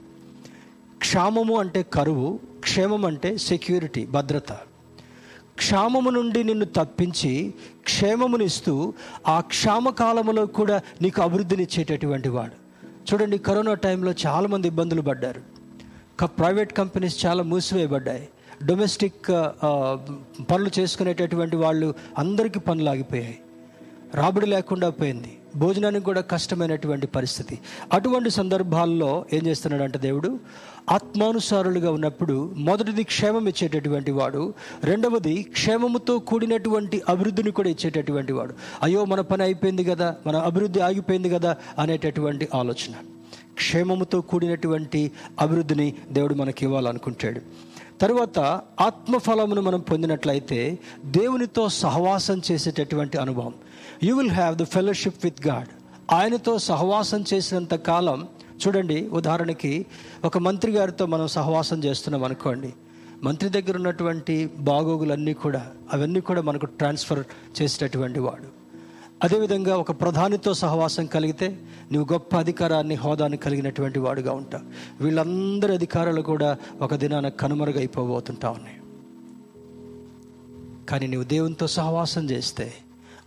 క్షామము అంటే కరువు క్షేమం అంటే సెక్యూరిటీ భద్రత. క్షామము నుండి నిన్ను తప్పించి క్షేమమునిస్తూ ఆ క్షామకాలములో కూడా నీకు అభివృద్ధినిచ్చేటటువంటి వాడు. చూడండి కరోనా టైంలో చాలామంది ఇబ్బందులు పడ్డారు. ప్రైవేట్ కంపెనీస్ చాలా మూసివేయబడ్డాయి. డొమెస్టిక్ పనులు చేసుకునేటటువంటి వాళ్ళు అందరికీ పనులు ఆగిపోయాయి. రాబడి లేకుండా పోయింది. భోజనానికి కూడా కష్టమైనటువంటి పరిస్థితి. అటువంటి సందర్భాల్లో ఏం చేస్తున్నాడంటే దేవుడు ఆత్మానుసారులుగా ఉన్నప్పుడు మొదటిది క్షేమం ఇచ్చేటటువంటి వాడు రెండవది క్షేమముతో కూడినటువంటి అభివృద్ధిని కూడా ఇచ్చేటటువంటి వాడు. అయ్యో మన పని అయిపోయింది కదా మన అభివృద్ధి ఆగిపోయింది కదా అనేటటువంటి ఆలోచన. క్షేమముతో కూడినటువంటి అభివృద్ధిని దేవుడు మనకి ఇవ్వాలనుకుంటాడు. తర్వాత ఆత్మఫలమును మనం పొందినట్లయితే దేవునితో సహవాసం చేసేటటువంటి అనుభవం. You will have the fellowship with God ఆయనతో సహవాసం చేసినంత కాలం చూడండి ఉదాహరణకి ఒక మంత్రి గారితో మనం సహవాసం చేస్తున్నాం అనుకోండి. మంత్రి దగ్గర ఉన్నటువంటి బాగోగులన్నీ కూడా అవన్నీ కూడా మనకు ట్రాన్స్ఫర్ చేసేటటువంటి వాడు. అదేవిధంగా ఒక ప్రధానితో సహవాసం కలిగితే నువ్వు గొప్ప అధికారాన్ని హోదాన్ని కలిగినటువంటి వాడుగా ఉంటావు వీళ్ళందరి అధికారాలు కూడా ఒక దినాన కనుమరుగైపోబోతుంటా ఉన్నాయి. కానీ నువ్వు దేవునితో సహవాసం చేస్తే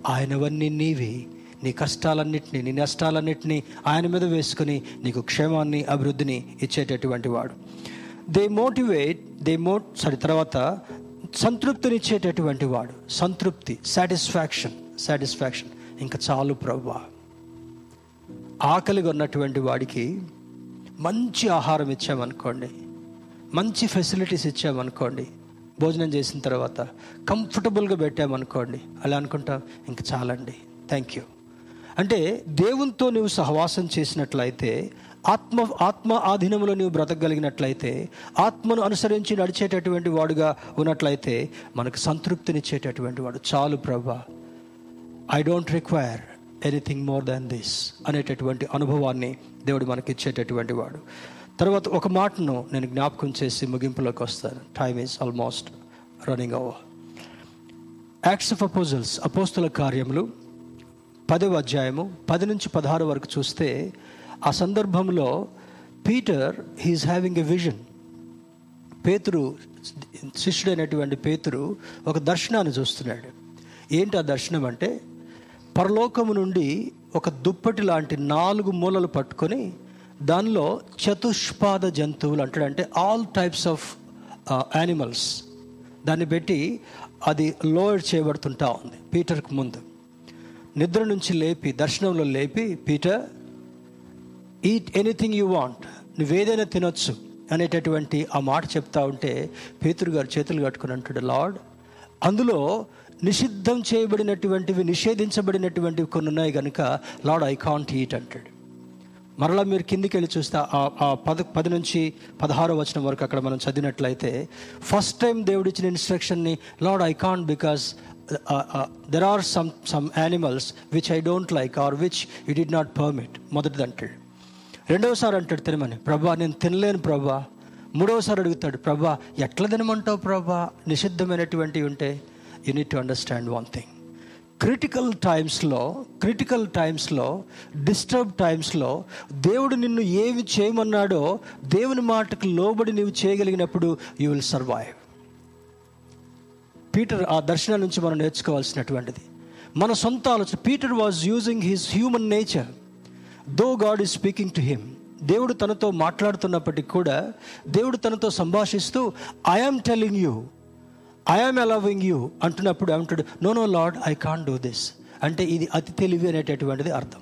ఆయనవన్నీ నీవి. నీ కష్టాలన్నింటినీ నీ నష్టాలన్నింటినీ ఆయన మీద వేసుకుని నీకు క్షేమాన్ని అభివృద్ధిని ఇచ్చేటటువంటి వాడు. They motivate they mote sorry తర్వాత సంతృప్తినిచ్చేటటువంటి వాడు. సంతృప్తి సాటిస్ఫాక్షన్ సాటిస్ఫాక్షన్ ఇంకా చాలు ప్రభా ఆకలిగా ఉన్నటువంటి వాడికి మంచి ఆహారం ఇచ్చామనుకోండి మంచి ఫెసిలిటీస్ ఇచ్చామనుకోండి భోజనం చేసిన తర్వాత కంఫర్టబుల్గా పెట్టామనుకోండి అలా అనుకుంటాం ఇంకా చాలండి థ్యాంక్ యూ. అంటే దేవునితో నువ్వు సహవాసం చేసినట్లయితే ఆత్మ ఆత్మ ఆధీనంలో నువ్వు బ్రతకగలిగినట్లయితే ఆత్మను అనుసరించి నడిచేటటువంటి వాడుగా ఉన్నట్లయితే మనకు సంతృప్తినిచ్చేటటువంటి వాడు చాలు ప్రభా I don't require anything more than this అనేటటువంటి అనుభవాన్ని దేవుడు మనకి ఇచ్చేటటువంటి వాడు. తర్వాత ఒక మాటను నేను జ్ఞాపకం చేసి ముగింపులోకి వస్తాను. Time is almost running over acts of apostles అపోస్తుల కార్యములు పదవ అధ్యాయము పది నుంచి పదహారు వరకు చూస్తే ఆ సందర్భంలో Peter he is having a vision పేతురు శిష్యుడైనటువంటి పేతురు ఒక దర్శనాన్ని చూస్తున్నాడు. ఏంటి ఆ దర్శనం అంటే పరలోకము నుండి ఒక దుప్పటి లాంటి నాలుగు మూలలు పట్టుకొని దానిలో చతుష్పాద జంతువులు అంటాడంటే ఆల్ టైప్స్ ఆఫ్ యానిమల్స్ దాన్ని పెట్టి అది లోయర్ చేయబడుతుంటా ఉంది పీటర్కు ముందు. నిద్ర నుంచి లేపి దర్శనంలో లేపి Peter eat anything you want నువ్వేదైనా తినొచ్చు. అనేటటువంటి ఆ మాట చెప్తా ఉంటే పేతురు గారు చేతులు కట్టుకుని అంటాడు లార్డ్ అందులో నిషిద్ధం చేయబడినటువంటివి నిషేధించబడినటువంటివి కొన్ని ఉన్నాయి కనుక లార్డ్ ఐ కాంట్ ఈట్ అంటాడు. మరలా మీరు కిందికి వెళ్ళి చూస్తే ఆ పద పది నుంచి పదహారో వచ్చిన వరకు అక్కడ మనం చదివినట్లయితే ఫస్ట్ టైం దేవుడు ఇచ్చిన ఇన్స్ట్రక్షన్ని lord I can't because there are some some animals which I don't like or which you did not permit మొదటిది అంటాడు. రెండవసారి అంటాడు తినమని ప్రభా నేను తినలేను ప్రభా. మూడవసారి అడుగుతాడు ప్రభా ఎట్లా తినమంటావు ప్రభా? నిషిద్ధమైనటువంటివి ఉంటే you need to understand one thing critical టైమ్స్లో క్రిటికల్ టైమ్స్లో డిస్టర్బ్ టైమ్స్లో దేవుడు నిన్ను ఏమి చేయమన్నాడో దేవుని మాటకు లోబడి నీవు చేయగలిగినప్పుడు యూ విల్ సర్వైవ్ పీటర్ ఆ దర్శనం నుంచి మనం నేర్చుకోవాల్సినటువంటిది. మన సొంత ఆలోచన Peter was using his human nature though God is speaking to him దేవుడు తనతో మాట్లాడుతున్నప్పటికీ కూడా దేవుడు తనతో సంభాషిస్తూ I am telling you I am allowing you అంటున్నప్పుడు అంటాడు no no lord I can't do this అంటే ఇది అతి తెలివి అనేటటువంటిది అర్థం.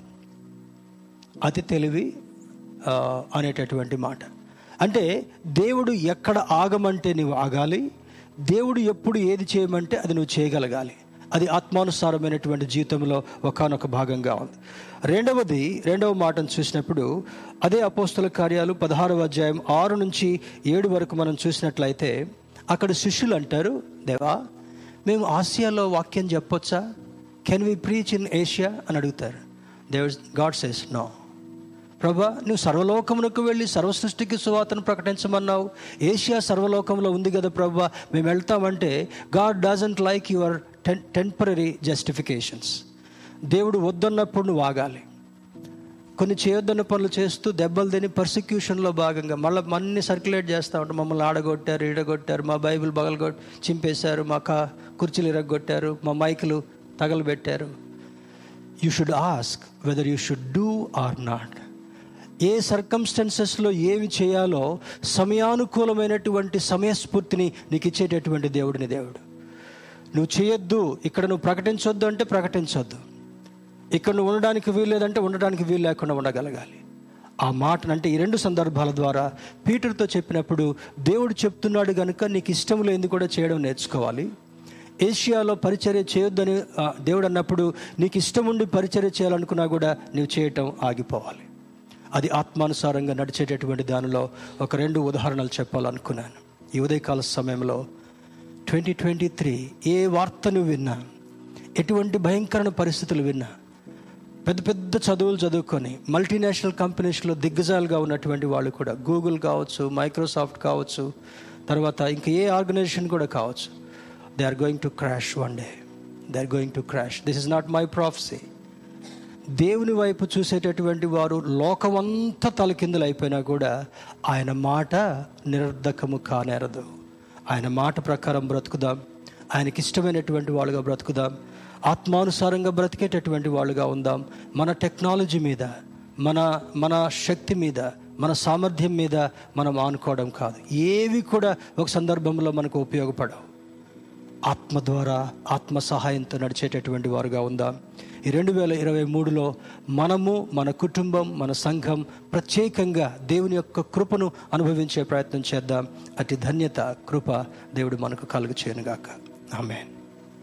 అతి తెలివి అనేటటువంటి మాట. అంటే దేవుడు ఎక్కడ ఆగమంటే నువ్వు ఆగాలి. దేవుడు ఎప్పుడు ఏది చేయమంటే అది నువ్వు చేయగలగాలి. అది ఆత్మానుసారమైనటువంటి జీవితంలో ఒకనొక భాగంగా ఉంది. రెండవది రెండవ మాటను చూసినప్పుడు అదే అపోస్తుల కార్యాలు పదహారవ అధ్యాయం ఆరు నుంచి ఏడు వరకు మనం చూసినట్లయితే అక్కడ శిష్యులు అంటారు దేవా మేము ఆసియాలో వాక్యం చెప్పొచ్చా? Can we preach in Asia అని అడుగుతారు. దేవ్ గాడ్ సేస్ నో ప్రభా నువ్వు సర్వలోకమునకు వెళ్ళి సర్వసృష్టికి సువాతను ప్రకటించమన్నావు. ఏషియా సర్వలోకంలో ఉంది కదా ప్రభా మేము వెళ్తామంటే God doesn't like your ten temporary justifications దేవుడు వద్దన్నప్పుడు నువ్వు ఆగాలి. కొన్ని చేయొద్దన్న పనులు చేస్తూ దెబ్బలు తిని పర్సిక్యూషన్లో భాగంగా మళ్ళీ మన్ని సర్క్యులేట్ చేస్తూ ఉంటాం. మమ్మల్ని ఆడగొట్టారు ఈడగొట్టారు మా బైబిల్ బగలగొట్ చింపేశారు మా కా కుర్చీలు ఇరగొట్టారు మా మైకులు తగలబెట్టారు. You should ask whether you should do or not ఏ సర్కమ్స్టెన్సెస్లో ఏమి చేయాలో సమయానుకూలమైనటువంటి సమయస్ఫూర్తిని నీకు ఇచ్చేటటువంటి దేవుడిని దేవుడు. నువ్వు చేయొద్దు ఇక్కడ నువ్వు ప్రకటించొద్దు అంటే ప్రకటించొద్దు. ఇక్కడ నువ్వు ఉండడానికి వీలు లేదంటే ఉండడానికి వీలు లేకుండా ఉండగలగాలి. ఆ మాటను అంటే ఈ రెండు సందర్భాల ద్వారా పీటర్తో చెప్పినప్పుడు దేవుడు చెప్తున్నాడు కనుక నీకు ఇష్టం లేనిది కూడా చేయడం నేర్చుకోవాలి. ఏషియాలో పరిచర్య చేయొద్దని దేవుడు అన్నప్పుడు నీకు ఇష్టం ఉండి పరిచర్య చేయాలనుకున్నా కూడా నువ్వు చేయటం ఆగిపోవాలి. అది ఆత్మానుసారంగా నడిచేటటువంటి దానిలో ఒక రెండు ఉదాహరణలు చెప్పాలనుకున్నాను. ఈ ఉదయకాల సమయంలో ట్వంటీ ట్వంటీ త్రీ ఏ వార్తను విన్నా ఎటువంటి భయంకరమైన పరిస్థితులు విన్నా పెద్ద పెద్ద చదువులు చదువుకొని మల్టీనేషనల్ కంపెనీస్లో దిగ్గజాలుగా ఉన్నటువంటి వాళ్ళు కూడా గూగుల్ కావచ్చు మైక్రోసాఫ్ట్ కావచ్చు తర్వాత ఇంకా ఏ ఆర్గనైజేషన్ కూడా కావచ్చు. They are going to crash one day they are going to crash this is not my prophecy దేవుని వైపు చూసేటటువంటి వారు లోకమంతా తలకిందులు అయిపోయినా కూడా ఆయన మాట నిరర్ధకము కానేరదు. ఆయన మాట ప్రకారం బ్రతుకుదాం. ఆయనకి ఇష్టమైనటువంటి వాళ్ళుగా బ్రతుకుదాం. ఆత్మానుసారంగా బ్రతికేటటువంటి వాళ్ళుగా ఉందాం. మన టెక్నాలజీ మీద మన మన శక్తి మీద మన సామర్థ్యం మీద మనం ఆనుకోవడం కాదు. ఏవి కూడా ఒక సందర్భంలో మనకు ఉపయోగపడవు. ఆత్మ ద్వారా ఆత్మ సహాయంతో నడిచేటటువంటి వారుగా ఉందాం. ఈ రెండు వేల ఇరవై మూడులో మనము మన కుటుంబం మన సంఘం ప్రత్యేకంగా దేవుని యొక్క కృపను అనుభవించే ప్రయత్నం చేద్దాం. అతి ధన్యత కృప దేవుడు మనకు కలుగు చేయనుగాక ఆమెన్.